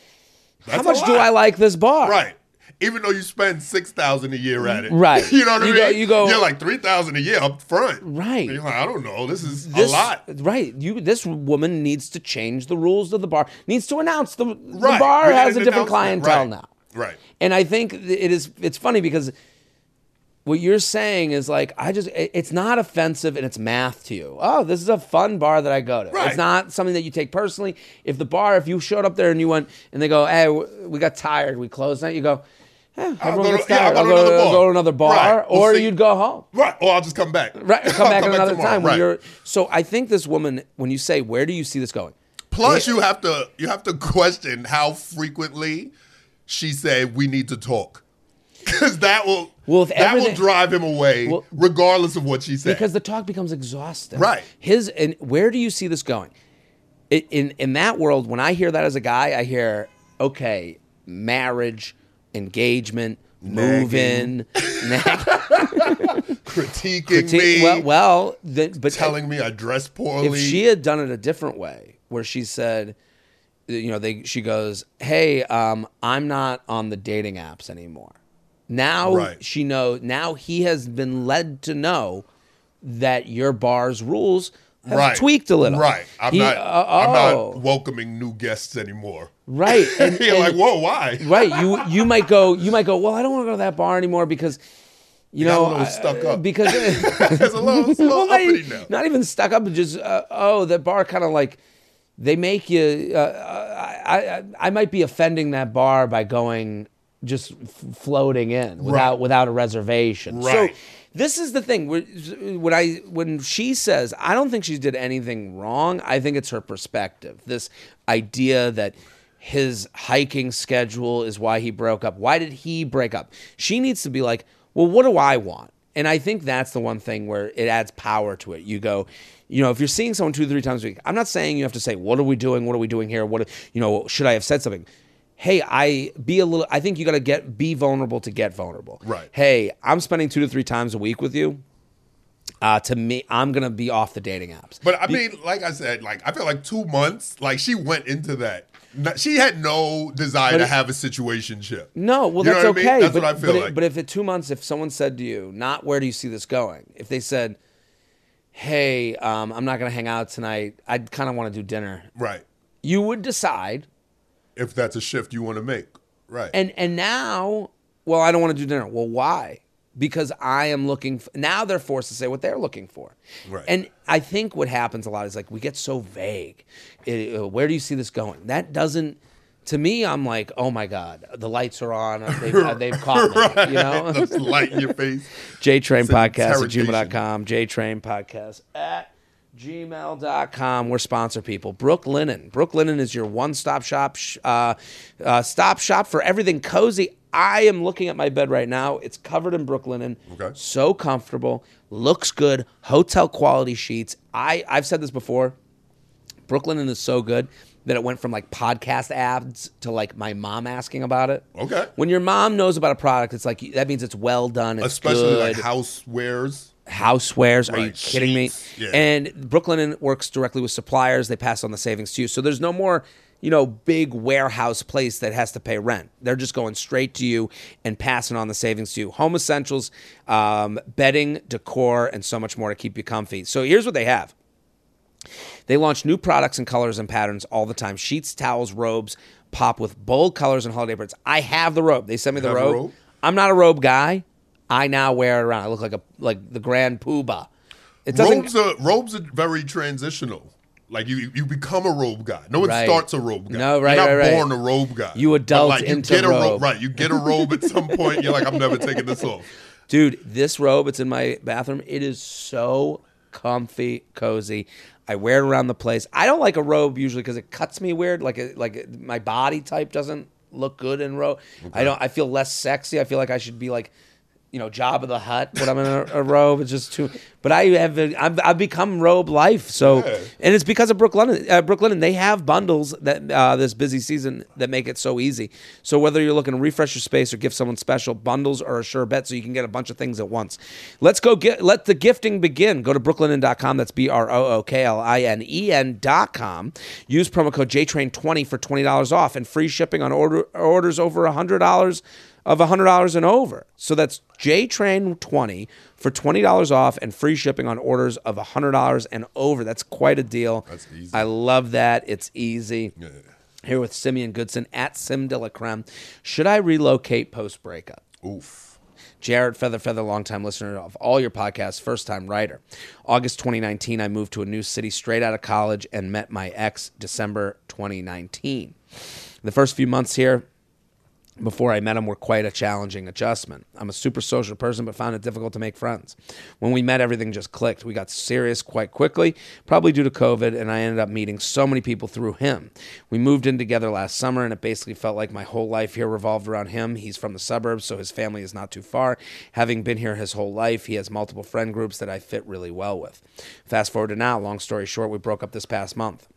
[SPEAKER 1] how
[SPEAKER 2] That's a
[SPEAKER 1] much do
[SPEAKER 2] lot.
[SPEAKER 1] I like this bar?
[SPEAKER 2] Right. Even though you spend six thousand a year at it,
[SPEAKER 1] Right.
[SPEAKER 2] You know what
[SPEAKER 1] You
[SPEAKER 2] I
[SPEAKER 1] go-
[SPEAKER 2] mean?
[SPEAKER 1] you go-
[SPEAKER 2] You're like three thousand a year up front,
[SPEAKER 1] Right.
[SPEAKER 2] And you're like, I don't know. This is
[SPEAKER 1] This,
[SPEAKER 2] a lot.
[SPEAKER 1] Right. You this woman needs to change the rules of the bar. Needs to announce the, the bar
[SPEAKER 2] We
[SPEAKER 1] has a different clientele
[SPEAKER 2] Right.
[SPEAKER 1] now.
[SPEAKER 2] Right.
[SPEAKER 1] And I think it is it's funny because what you're saying is like I just it's not offensive and it's math to you. Oh, this is a fun bar that I go to.
[SPEAKER 2] Right.
[SPEAKER 1] It's not something that you take personally. If the bar, if you showed up there and you went and they go, "Hey, we got tired, we closed night," you go, eh, everyone
[SPEAKER 2] go to- yeah. I'll
[SPEAKER 1] I'll
[SPEAKER 2] go to
[SPEAKER 1] go,
[SPEAKER 2] another
[SPEAKER 1] I'll
[SPEAKER 2] bar."
[SPEAKER 1] go to another bar,
[SPEAKER 2] Right. We'll
[SPEAKER 1] or
[SPEAKER 2] see.
[SPEAKER 1] you'd go home.
[SPEAKER 2] Right. Or I'll just come back.
[SPEAKER 1] Right, come back at another
[SPEAKER 2] tomorrow.
[SPEAKER 1] time when
[SPEAKER 2] Right.
[SPEAKER 1] you're. So I think this woman, when you say, "Where do you see this going?"
[SPEAKER 2] Plus, you have to you have to question how frequently she said we need to talk, because that will
[SPEAKER 1] Well,
[SPEAKER 2] that will drive him away,
[SPEAKER 1] Well-
[SPEAKER 2] regardless of what she said.
[SPEAKER 1] because the talk becomes exhausting.
[SPEAKER 2] Right.
[SPEAKER 1] His and where do you see this going? In in that world, when I hear that as a guy, I hear okay, marriage, engagement, move in,
[SPEAKER 2] critiquing me,
[SPEAKER 1] well, well, the, but
[SPEAKER 2] telling me I dress poorly.
[SPEAKER 1] if she had done it a different way, where she said, you know, they she goes, "Hey, um, I'm not on the dating apps anymore." Now
[SPEAKER 2] Right.
[SPEAKER 1] she knows. Now he has been led to know that your bar's rules
[SPEAKER 2] right.
[SPEAKER 1] tweaked a little.
[SPEAKER 2] Right. I'm
[SPEAKER 1] He-
[SPEAKER 2] not.
[SPEAKER 1] uh,
[SPEAKER 2] I'm
[SPEAKER 1] oh.
[SPEAKER 2] not welcoming new guests anymore.
[SPEAKER 1] right. And,
[SPEAKER 2] You're
[SPEAKER 1] and-
[SPEAKER 2] like, whoa, why?
[SPEAKER 1] right. You you might go. You might go. Well, I don't want to go to that bar anymore because. You
[SPEAKER 2] got
[SPEAKER 1] know,
[SPEAKER 2] a little
[SPEAKER 1] I-
[SPEAKER 2] stuck up.
[SPEAKER 1] because
[SPEAKER 2] It's a little, it's a little
[SPEAKER 1] not, even-
[SPEAKER 2] now.
[SPEAKER 1] not even stuck up, but just uh, oh, that bar kind of like they make you. Uh, I, I I might be offending that bar by going. just floating in without without a reservation. So
[SPEAKER 2] Right.
[SPEAKER 1] This is the thing. When I when she says, I don't think she did anything wrong. I think it's her perspective. This idea that his hiking schedule is why he broke up. Why did he break up? She needs to be like, well, what do I want? And I think that's the one thing where it adds power to it. You go, you know, if you're seeing someone two, three times a week, I'm not saying you have to say, what are we doing? What are we doing here? What, you know, should I have said something? Hey, I be a little, I think you got to get, be vulnerable to get vulnerable.
[SPEAKER 2] Right.
[SPEAKER 1] Hey, I'm spending two to three times a week with you. Uh, to me, I'm to be off the dating apps.
[SPEAKER 2] But I mean, like I said, like I feel like two months, like she went into that. no- She had no desire to have a situationship.
[SPEAKER 1] No, well,
[SPEAKER 2] You
[SPEAKER 1] that's
[SPEAKER 2] what I mean?
[SPEAKER 1] okay.
[SPEAKER 2] That's
[SPEAKER 1] but,
[SPEAKER 2] what I feel
[SPEAKER 1] but, it-
[SPEAKER 2] like.
[SPEAKER 1] but if at two months, if someone said to you, not where do you see this going? If they said, hey, um, I'm not going to hang out tonight. I kind of want to do dinner.
[SPEAKER 2] right.
[SPEAKER 1] You would decide.
[SPEAKER 2] If that's a shift you want to make. Right.
[SPEAKER 1] And and now, well, I don't want to do dinner. Well, why? Because I am looking. f now they're forced to say what they're looking for.
[SPEAKER 2] Right.
[SPEAKER 1] And I think what happens a lot is like we get so vague. It- uh, where do you see this going? That doesn't. To me, I'm like, oh my god, the lights are on. They've, uh, they've caught me. You know.
[SPEAKER 2] light in your face.
[SPEAKER 1] JTrain
[SPEAKER 2] It's an
[SPEAKER 1] Podcast at
[SPEAKER 2] interrogation.
[SPEAKER 1] gmail.com. JTrain Podcast at gmail.com. We're sponsor people. Brooklinen. Brook Linen is your one stop shop, sh- uh, uh, stop shop for everything cozy. I am looking at my bed right now. It's covered in Brooklinen.
[SPEAKER 2] Okay.
[SPEAKER 1] So comfortable. Looks good. Hotel quality sheets. I, I've said this before. Brooklinen is so good that it went from like podcast ads to like my mom asking about it.
[SPEAKER 2] Okay.
[SPEAKER 1] When your mom knows about a product, it's like that means it's well done. It's
[SPEAKER 2] Especially
[SPEAKER 1] good.
[SPEAKER 2] like housewares.
[SPEAKER 1] Housewares. Are you kidding
[SPEAKER 2] sheets,
[SPEAKER 1] me?
[SPEAKER 2] yeah.
[SPEAKER 1] And Brooklinen works directly with suppliers. They pass on the savings to you. So there's no more, you know, big warehouse place that has to pay rent. They're just going straight to you and passing on the savings to you. Home essentials, um, bedding, decor, and so much more to keep you comfy. So here's what they have. They launch new products and colors and patterns all the time. Sheets, towels, robes pop with bold colors and holiday prints. I have the robe. They sent me the robe.
[SPEAKER 2] robe?
[SPEAKER 1] I'm not a robe guy. I now wear it around. I look like a like the grand poobah. It doesn't.
[SPEAKER 2] Robes are robes are very transitional. Like you, you become a robe guy. No one
[SPEAKER 1] Right.
[SPEAKER 2] starts a robe guy.
[SPEAKER 1] No, right,
[SPEAKER 2] You're not
[SPEAKER 1] right, right.
[SPEAKER 2] born a robe guy.
[SPEAKER 1] You adult
[SPEAKER 2] like, you
[SPEAKER 1] into
[SPEAKER 2] get a
[SPEAKER 1] robe.
[SPEAKER 2] Right, you get a robe at some point. You're like, I'm never taking this off.
[SPEAKER 1] Dude, this robe, it's in my bathroom. It is so comfy, cozy. I wear it around the place. I don't like a robe usually because it cuts me weird. Like, it, like my body type doesn't look good in robe. I don't. I feel less sexy. I feel like I should be like, you know, Jabba the Hutt when I'm in a, a robe. It's just too. But I have. I've, I've become robe life. So,
[SPEAKER 2] Yeah.
[SPEAKER 1] and it's because of Brooklinen. Uh, Brooklinen, they have bundles that uh, this busy season that make it so easy. So whether you're looking to refresh your space or give someone special, bundles are a sure bet. So you can get a bunch of things at once. Let's go get let the gifting begin. Go to brooklinen.com. That's b r o o k l i n e n dot com. Use promo code JTrain20 for twenty dollars off and free shipping on order orders over hundred dollars of $100 and over. So that's JTrain20 for $20 off and free shipping on orders of $100 and over. That's quite a deal.
[SPEAKER 2] That's easy.
[SPEAKER 1] I love that. It's easy. Here with Simeon Goodson at Sim de la Creme. Should I relocate post breakup?
[SPEAKER 2] Oof.
[SPEAKER 1] Jared Feather Feather, longtime listener of all your podcasts, first time writer. August 2019, I moved to a new city straight out of college and met my ex December 2019. The first few months here, before I met him were quite a challenging adjustment. I'm a super social person, but found it difficult to make friends. When we met, everything just clicked. We got serious quite quickly, probably due to COVID, and I ended up meeting so many people through him. We moved in together last summer, and it basically felt like my whole life here revolved around him. He's from the suburbs, so his family is not too far. Having been here his whole life, he has multiple friend groups that I fit really well with. Fast forward to now, long story short, we broke up this past month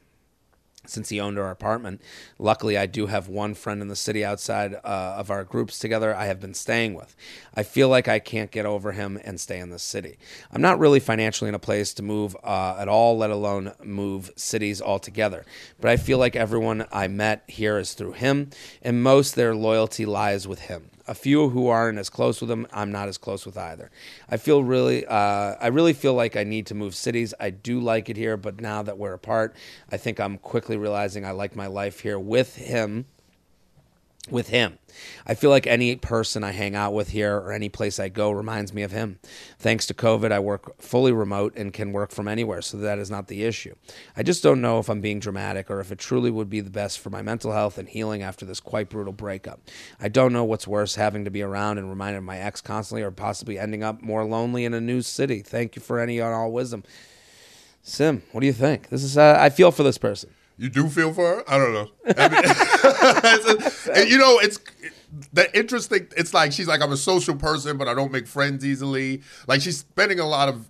[SPEAKER 1] since he owned our apartment. Luckily, I do have one friend in the city outside uh, of our groups together I have been staying with. I feel like I can't get over him and stay in the city. I'm not really financially in a place to move uh, at all, let alone move cities altogether. But I feel like everyone I met here is through him, and most their loyalty lies with him. A few who aren't as close with him, I'm not as close with either. I feel really, uh, I really feel like I need to move cities. I do like it here, but now that we're apart, I think I'm quickly realizing I like my life here with him with him. I feel like any person I hang out with here or any place I go reminds me of him. Thanks to COVID, I work fully remote and can work from anywhere, so that is not the issue. I just don't know if I'm being dramatic or if it truly would be the best for my mental health and healing after this quite brutal breakup. I don't know what's worse, having to be around and reminded of my ex constantly or possibly ending up more lonely in a new city. Thank you for any and all wisdom. Sim, what do you think? This is uh, I feel for this person.
[SPEAKER 2] You do feel for her? I don't know. I mean, and, you know, it's the interesting. It's like she's like I'm a social person, but I don't make friends easily. Like she's spending a lot of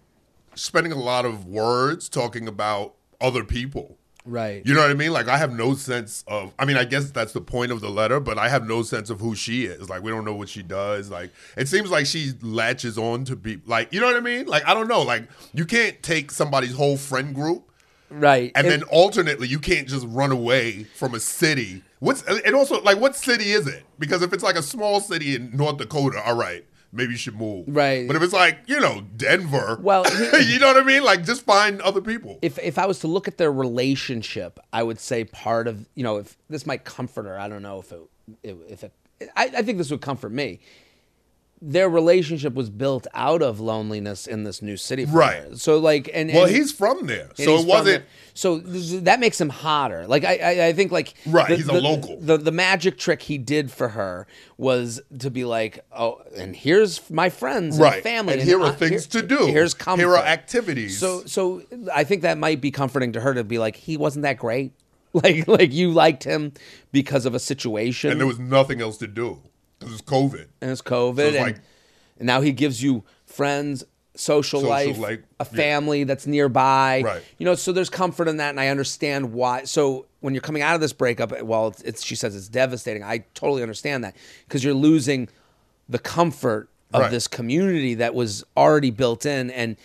[SPEAKER 2] spending a lot of words talking about other people.
[SPEAKER 1] Right.
[SPEAKER 2] You know what I mean? Like I have no sense of. I mean, I guess that's the point of the letter, but I have no sense of who she is. Like we don't know what she does. Like it seems like she latches on to be like you know what I mean? Like I don't know. Like you can't take somebody's whole friend group
[SPEAKER 1] Right.
[SPEAKER 2] and
[SPEAKER 1] It-
[SPEAKER 2] then alternately, you can't just run away from a city. What's and also like what city is it? Because if it's like a small city in North Dakota, all right, maybe you should move.
[SPEAKER 1] Right.
[SPEAKER 2] But if it's like you know Denver,
[SPEAKER 1] Well, he-
[SPEAKER 2] you know what I mean? Like just find other people.
[SPEAKER 1] if if I was to look at their relationship, I would say part of you know if this might comfort her. I don't know if it if it. I, I think this would comfort me. Their relationship was built out of loneliness in this new city, for
[SPEAKER 2] Right.
[SPEAKER 1] her. So like, and
[SPEAKER 2] well, he's from there, so it wasn't.
[SPEAKER 1] So that makes him hotter. Like I, I, I think like
[SPEAKER 2] Right,
[SPEAKER 1] the-
[SPEAKER 2] he's a
[SPEAKER 1] the-
[SPEAKER 2] local.
[SPEAKER 1] The the magic trick he did for her was to be like, oh, and here's my friends and
[SPEAKER 2] Right.
[SPEAKER 1] family,
[SPEAKER 2] And here are
[SPEAKER 1] I-
[SPEAKER 2] things to do.
[SPEAKER 1] Here's comfort.
[SPEAKER 2] Here are activities.
[SPEAKER 1] So so I think that might be comforting to her to be like, he wasn't that great. Like like you liked him because of a situation
[SPEAKER 2] and there was nothing else to do because it's COVID.
[SPEAKER 1] and it's COVID,
[SPEAKER 2] So it's
[SPEAKER 1] and,
[SPEAKER 2] like-
[SPEAKER 1] and now he gives you friends, social,
[SPEAKER 2] Social
[SPEAKER 1] life,
[SPEAKER 2] life,
[SPEAKER 1] a
[SPEAKER 2] yeah.
[SPEAKER 1] family that's nearby.
[SPEAKER 2] Right.
[SPEAKER 1] You know, so there's comfort in that, and I understand why. So when you're coming out of this breakup, well, it's, it's she says it's devastating. I totally understand that because you're losing the comfort of
[SPEAKER 2] Right.
[SPEAKER 1] this community that was already built in, and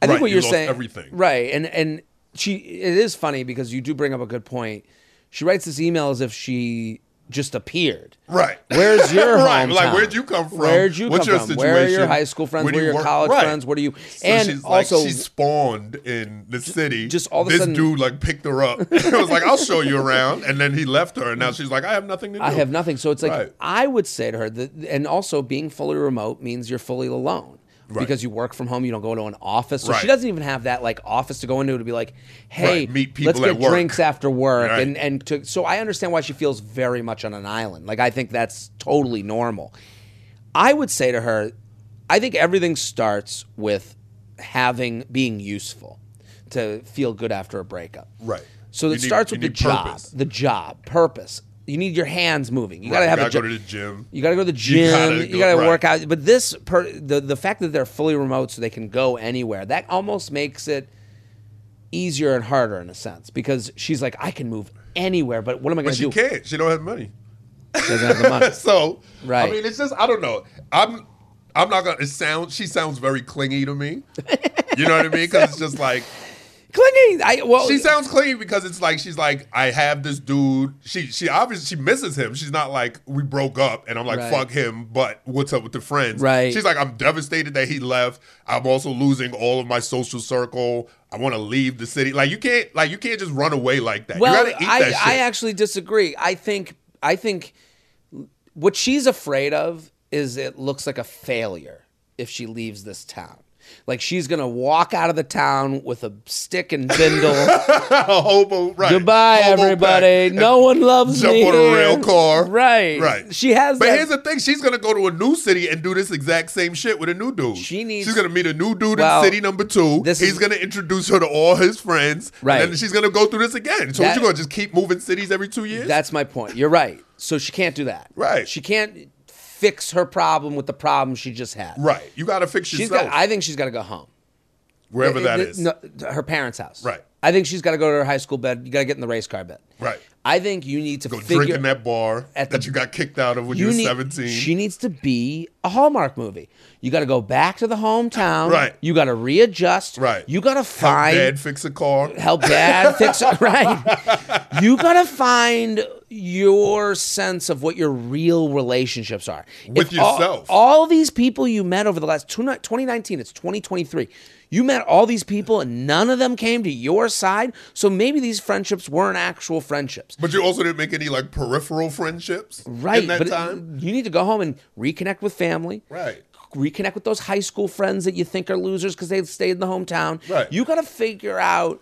[SPEAKER 1] I think
[SPEAKER 2] Right,
[SPEAKER 1] what
[SPEAKER 2] you
[SPEAKER 1] you're saying,
[SPEAKER 2] everything.
[SPEAKER 1] right? And and she, it is funny because you do bring up a good point. She writes this email as if she just appeared.
[SPEAKER 2] Right.
[SPEAKER 1] Where's your
[SPEAKER 2] right?
[SPEAKER 1] hometown?
[SPEAKER 2] Like where'd you come from?
[SPEAKER 1] Where'd you
[SPEAKER 2] What's
[SPEAKER 1] come
[SPEAKER 2] your
[SPEAKER 1] from? Where are your high school friends?
[SPEAKER 2] Where
[SPEAKER 1] Where are your
[SPEAKER 2] work?
[SPEAKER 1] college
[SPEAKER 2] Right.
[SPEAKER 1] friends? What are you?
[SPEAKER 2] So
[SPEAKER 1] and
[SPEAKER 2] she's like,
[SPEAKER 1] also,
[SPEAKER 2] she spawned in the city.
[SPEAKER 1] just all of a
[SPEAKER 2] this
[SPEAKER 1] sudden-
[SPEAKER 2] dude like picked her up. it was like, I'll show you around, and then he left her, and now she's like, I have nothing to do.
[SPEAKER 1] I have nothing. So it's like
[SPEAKER 2] Right.
[SPEAKER 1] I would say to her that, and also being fully remote means you're fully alone.
[SPEAKER 2] Right.
[SPEAKER 1] Because you work from home, you don't go to an office. So she doesn't even have that like office to go into to be like, hey,
[SPEAKER 2] Right, meet people
[SPEAKER 1] let's get
[SPEAKER 2] work.
[SPEAKER 1] drinks after work,
[SPEAKER 2] Right.
[SPEAKER 1] and and to, so I understand why she feels very much on an island. Like I think that's totally normal. I would say to her, I think everything starts with having being useful to feel good after a breakup.
[SPEAKER 2] Right.
[SPEAKER 1] So it starts with the
[SPEAKER 2] need
[SPEAKER 1] job, the job, purpose. You need your hands moving. You
[SPEAKER 2] Right,
[SPEAKER 1] gotta have
[SPEAKER 2] you
[SPEAKER 1] a
[SPEAKER 2] gotta go to the gym.
[SPEAKER 1] You gotta go to the
[SPEAKER 2] You
[SPEAKER 1] gym.
[SPEAKER 2] gotta
[SPEAKER 1] You gotta
[SPEAKER 2] right.
[SPEAKER 1] work out. But this, per, the the fact that they're fully remote, so they can go anywhere, that almost makes it easier and harder in a sense because she's like, I can move anywhere, but what am I gonna
[SPEAKER 2] she
[SPEAKER 1] do?
[SPEAKER 2] She can't. She don't have money.
[SPEAKER 1] She doesn't have the money.
[SPEAKER 2] so
[SPEAKER 1] Right.
[SPEAKER 2] I mean, it's just I don't know. I'm I'm not gonna. It sounds. She sounds very clingy to me. You know what I mean? Because it's just like
[SPEAKER 1] Clingy. I well,
[SPEAKER 2] she sounds clingy because it's like she's like I have this dude. She she obviously she misses him. She's not like we broke up and I'm like
[SPEAKER 1] Right.
[SPEAKER 2] fuck him. But what's up with the friends?
[SPEAKER 1] Right.
[SPEAKER 2] She's like I'm devastated that he left. I'm also losing all of my social circle. I want to leave the city. Like you can't like you can't just run away like that.
[SPEAKER 1] Well,
[SPEAKER 2] you gotta eat
[SPEAKER 1] I,
[SPEAKER 2] that shit.
[SPEAKER 1] I actually disagree. I think I think what she's afraid of is it looks like a failure if she leaves this town. Like she's gonna walk out of the town with a stick and bindle.
[SPEAKER 2] a hobo. Right.
[SPEAKER 1] Goodbye,
[SPEAKER 2] Hobo
[SPEAKER 1] everybody.
[SPEAKER 2] pack.
[SPEAKER 1] No one loves
[SPEAKER 2] jump
[SPEAKER 1] me.
[SPEAKER 2] on a rail car.
[SPEAKER 1] Right.
[SPEAKER 2] Right.
[SPEAKER 1] She has
[SPEAKER 2] But
[SPEAKER 1] that.
[SPEAKER 2] here's the thing: she's gonna go to a new city and do this exact same shit with a new dude.
[SPEAKER 1] She needs-
[SPEAKER 2] She's gonna meet a new dude
[SPEAKER 1] Well,
[SPEAKER 2] in city number two. He's
[SPEAKER 1] is-
[SPEAKER 2] gonna introduce her to all his friends.
[SPEAKER 1] Right.
[SPEAKER 2] And then she's gonna go through this again. So what
[SPEAKER 1] That-
[SPEAKER 2] you gonna just keep moving cities every two years?
[SPEAKER 1] That's my point. You're right. So she can't do that.
[SPEAKER 2] Right.
[SPEAKER 1] She can't fix her problem with the problem she just had.
[SPEAKER 2] right. You gotta fix
[SPEAKER 1] She's
[SPEAKER 2] yourself
[SPEAKER 1] got. I think she's got to go home.
[SPEAKER 2] wherever
[SPEAKER 1] It-
[SPEAKER 2] that
[SPEAKER 1] it-
[SPEAKER 2] is.
[SPEAKER 1] no, her parents' house.
[SPEAKER 2] Right.
[SPEAKER 1] I think she's got to go to her high school bed. You got to get in the race car bed.
[SPEAKER 2] Right.
[SPEAKER 1] I think you need to
[SPEAKER 2] Go
[SPEAKER 1] figure
[SPEAKER 2] drink in that bar
[SPEAKER 1] at
[SPEAKER 2] that
[SPEAKER 1] the-
[SPEAKER 2] you got kicked out of when you, were
[SPEAKER 1] need,
[SPEAKER 2] 17.
[SPEAKER 1] She needs to be a Hallmark movie. You got to go back to the hometown.
[SPEAKER 2] Right.
[SPEAKER 1] You got to readjust.
[SPEAKER 2] Right.
[SPEAKER 1] You got to
[SPEAKER 2] Help
[SPEAKER 1] find
[SPEAKER 2] dad fix a car.
[SPEAKER 1] help dad fix it right you gotta find your sense of what your real relationships are
[SPEAKER 2] With
[SPEAKER 1] If
[SPEAKER 2] yourself.
[SPEAKER 1] all, these people you met over the last two, 2019 it's 2023 you met all these people and none of them came to your side so maybe these friendships weren't actual friendships
[SPEAKER 2] But you also didn't make any like peripheral friendships
[SPEAKER 1] right
[SPEAKER 2] in that
[SPEAKER 1] but
[SPEAKER 2] time.
[SPEAKER 1] you need to go home and reconnect with family
[SPEAKER 2] Right.
[SPEAKER 1] reconnect with those high school friends that you think are losers because they stayed in the hometown
[SPEAKER 2] Right.
[SPEAKER 1] you got to figure out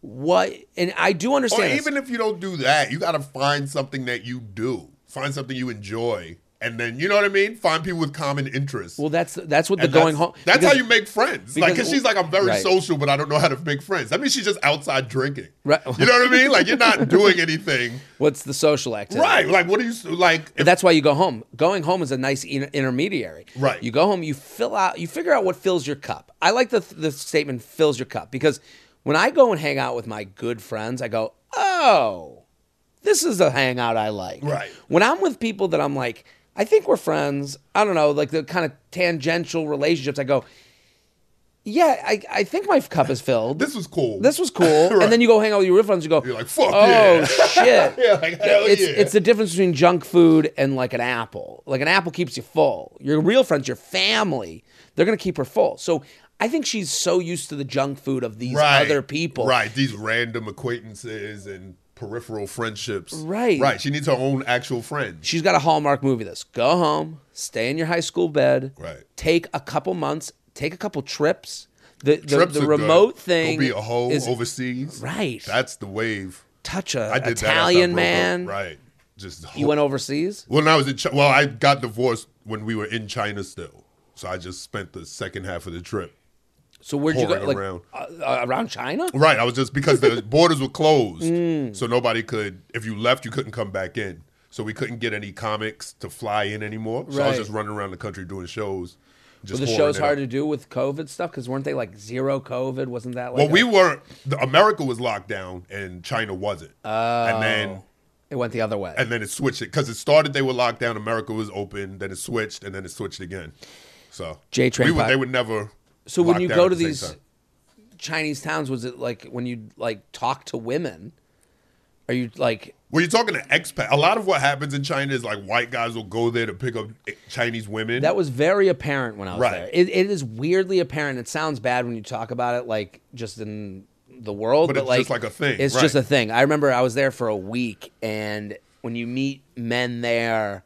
[SPEAKER 1] what and i do
[SPEAKER 2] Or
[SPEAKER 1] understand this.
[SPEAKER 2] even if you don't do that, you got to find something that you do. Find something you enjoy, and then you know what I mean. Find people with common interests.
[SPEAKER 1] Well, that's that's what the
[SPEAKER 2] And
[SPEAKER 1] going
[SPEAKER 2] that's,
[SPEAKER 1] home.
[SPEAKER 2] That's
[SPEAKER 1] because-
[SPEAKER 2] how you make friends. Like,
[SPEAKER 1] because-
[SPEAKER 2] she's like, I'm very
[SPEAKER 1] Right.
[SPEAKER 2] social, but I don't know how to make friends. That means she's just outside drinking.
[SPEAKER 1] Right.
[SPEAKER 2] You know what I mean? Like, you're not doing anything.
[SPEAKER 1] What's the social activity?
[SPEAKER 2] Right. Like, what do you like?
[SPEAKER 1] But that's why you go home. Going home is a nice in- intermediary.
[SPEAKER 2] Right.
[SPEAKER 1] You go home, you fill out, you figure out what fills your cup. I like the the statement "fills your cup" because when I go and hang out with my good friends, I go, "Oh, this is a hangout I like."
[SPEAKER 2] Right.
[SPEAKER 1] When I'm with people that I'm like, I think we're friends. I don't know, like the kind of tangential relationships. I go, "Yeah, I, I think my cup is filled."
[SPEAKER 2] this was cool.
[SPEAKER 1] this was cool.
[SPEAKER 2] Right.
[SPEAKER 1] And then you go hang out with your real friends. You go,
[SPEAKER 2] You're like, "Fuck
[SPEAKER 1] oh
[SPEAKER 2] yeah."
[SPEAKER 1] shit.
[SPEAKER 2] Yeah, like, hell
[SPEAKER 1] it's
[SPEAKER 2] yeah.
[SPEAKER 1] it's the difference between junk food and like an apple. Like an apple keeps you full. Your real friends, your family, they're gonna keep her full. So I think she's so used to the junk food of these
[SPEAKER 2] right.
[SPEAKER 1] other people.
[SPEAKER 2] Right. These random acquaintances and peripheral friendships.
[SPEAKER 1] Right.
[SPEAKER 2] Right. She needs her own actual friends.
[SPEAKER 1] She's got a Hallmark movie this. Go home, stay in your high school bed.
[SPEAKER 2] Right.
[SPEAKER 1] Take a couple months, take a couple trips. The the,
[SPEAKER 2] Trips
[SPEAKER 1] the remote
[SPEAKER 2] good.
[SPEAKER 1] thing
[SPEAKER 2] Go be a hoe
[SPEAKER 1] is
[SPEAKER 2] overseas.
[SPEAKER 1] Right.
[SPEAKER 2] That's the wave.
[SPEAKER 1] touch a
[SPEAKER 2] I did
[SPEAKER 1] Italian
[SPEAKER 2] that after up.
[SPEAKER 1] man.
[SPEAKER 2] Right. Just
[SPEAKER 1] You went overseas?
[SPEAKER 2] When I was in China, well, I got divorced when we were in China still. So I just spent the second half of the trip.
[SPEAKER 1] So where'd you go? Like
[SPEAKER 2] around.
[SPEAKER 1] Uh, uh, around China?
[SPEAKER 2] Right. I was just because the borders were closed.
[SPEAKER 1] Mm.
[SPEAKER 2] So nobody could, if you left, you couldn't come back in. So we couldn't get any comics to fly in anymore. So I was just running around the country doing shows.
[SPEAKER 1] Were
[SPEAKER 2] Just
[SPEAKER 1] the shows hard to do with COVID stuff? Because weren't they like zero COVID? Wasn't that like
[SPEAKER 2] Well,
[SPEAKER 1] a-
[SPEAKER 2] we weren't. The, America was locked down and China wasn't.
[SPEAKER 1] Oh.
[SPEAKER 2] and then
[SPEAKER 1] it went the other way.
[SPEAKER 2] and then it switched it because it started. They were locked down. America was open. Then it switched, and then it switched again. So
[SPEAKER 1] J-Train
[SPEAKER 2] we
[SPEAKER 1] Pod-
[SPEAKER 2] they would never.
[SPEAKER 1] So when you go to
[SPEAKER 2] the
[SPEAKER 1] these. Chinese towns, was it like when you like talk to women? Are you like
[SPEAKER 2] When you're talking to expat, a lot of what happens in China is like white guys will go there to pick up Chinese women.
[SPEAKER 1] that was very apparent when I was
[SPEAKER 2] Right.
[SPEAKER 1] there. It, it is weirdly apparent. It sounds bad when you talk about it, like just in the world,
[SPEAKER 2] But
[SPEAKER 1] but,
[SPEAKER 2] it's
[SPEAKER 1] like
[SPEAKER 2] just like a thing,
[SPEAKER 1] It's
[SPEAKER 2] right.
[SPEAKER 1] just a thing. I remember I was there for a week, and when you meet men there,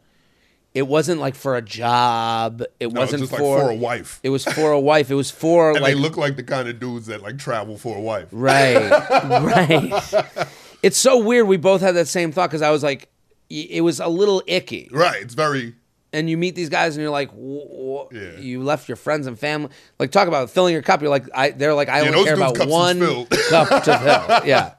[SPEAKER 1] it wasn't like for a job. It
[SPEAKER 2] No,
[SPEAKER 1] wasn't
[SPEAKER 2] just like
[SPEAKER 1] for,
[SPEAKER 2] for a wife.
[SPEAKER 1] It was for a wife. It was for
[SPEAKER 2] and
[SPEAKER 1] like
[SPEAKER 2] they look like the kind of dudes that like travel for a wife.
[SPEAKER 1] Right, right. It's so weird. We both had that same thought because I was like, it was a little icky.
[SPEAKER 2] Right. It's very.
[SPEAKER 1] And you meet these guys, and you're like,
[SPEAKER 2] Yeah.
[SPEAKER 1] you left your friends and family. Like, talk about filling your cup. You're like, I. They're like, I
[SPEAKER 2] Yeah,
[SPEAKER 1] only care about one cup to fill. Yeah.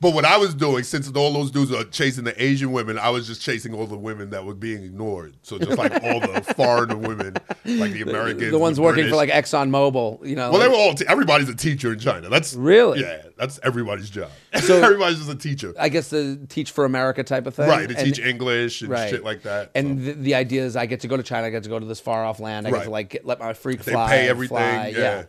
[SPEAKER 2] But what I was doing, since all those dudes are chasing the Asian women, I was just chasing all the women that were being ignored. So just like all the foreign women, like the Americans,
[SPEAKER 1] the ones working
[SPEAKER 2] British.
[SPEAKER 1] for like Exxon Mobil. You know.
[SPEAKER 2] Well, they were all. Everybody's a teacher in China. That's
[SPEAKER 1] Really?
[SPEAKER 2] Yeah, that's everybody's job.
[SPEAKER 1] So-
[SPEAKER 2] everybody's just a teacher,
[SPEAKER 1] I guess the teach for America type of thing.
[SPEAKER 2] right? To teach English and
[SPEAKER 1] right.
[SPEAKER 2] shit like that.
[SPEAKER 1] And
[SPEAKER 2] so.
[SPEAKER 1] the, the idea is, I get to go to China. I get to go to this far off land. I get
[SPEAKER 2] Right.
[SPEAKER 1] to like get, let my freak
[SPEAKER 2] They
[SPEAKER 1] fly.
[SPEAKER 2] pay everything,
[SPEAKER 1] Fly.
[SPEAKER 2] yeah.
[SPEAKER 1] JTrain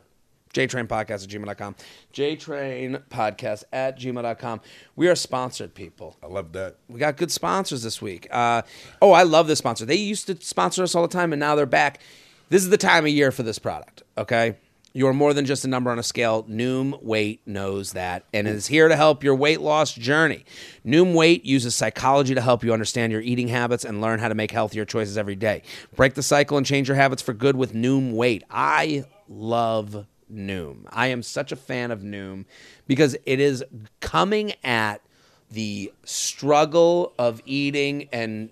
[SPEAKER 1] Podcast at gmail.com. JTrain Podcast at gmail.com. We are sponsored, people.
[SPEAKER 2] I love that.
[SPEAKER 1] We got good sponsors this week. Uh, oh, I love this sponsor. They used to sponsor us all the time, and now they're back. This is the time of year for this product, okay? You are more than just a number on a scale. Noom Weight knows that and is here to help your weight loss journey. Noom Weight uses psychology to help you understand your eating habits and learn how to make healthier choices every day. Break the cycle and change your habits for good with Noom Weight. I love Noom. I am such a fan of Noom because it is coming at the struggle of eating and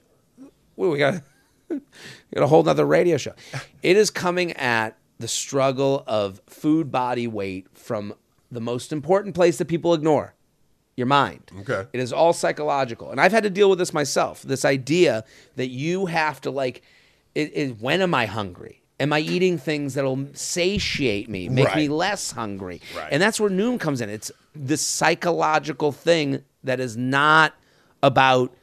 [SPEAKER 1] Wait, we got we got a whole nother radio show. It is coming at the struggle of food body weight from the most important place that people ignore your mind.
[SPEAKER 2] Okay.
[SPEAKER 1] It is all psychological. And I've had to deal with this myself. This idea that you have to like it, it, when am I hungry? Am I eating things that'll satiate me, make me less hungry?
[SPEAKER 2] Right.
[SPEAKER 1] And that's where Noom comes in. It's this psychological thing that is not about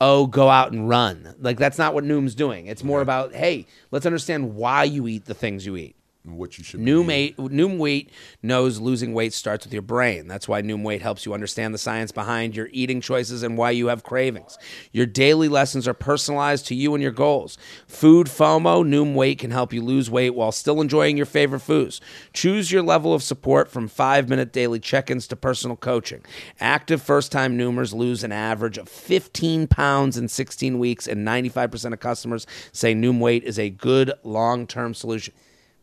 [SPEAKER 1] oh, go out and run. Like that's not what Noom's doing. It's more about, hey, let's understand why you eat the things you eat.
[SPEAKER 2] What you should
[SPEAKER 1] Noom,
[SPEAKER 2] be.
[SPEAKER 1] eight, Noom Weight knows losing weight starts with your brain. That's why Noom Weight helps you understand the science behind your eating choices and why you have cravings. Your daily lessons are personalized to you and your goals. Food FOMO, Noom Weight can help you lose weight while still enjoying your favorite foods. Choose your level of support from five minute daily check ins to personal coaching. Active first time Noomers lose an average of 15 pounds in 16 weeks, and 95% of customers say Noom Weight is a good long term solution.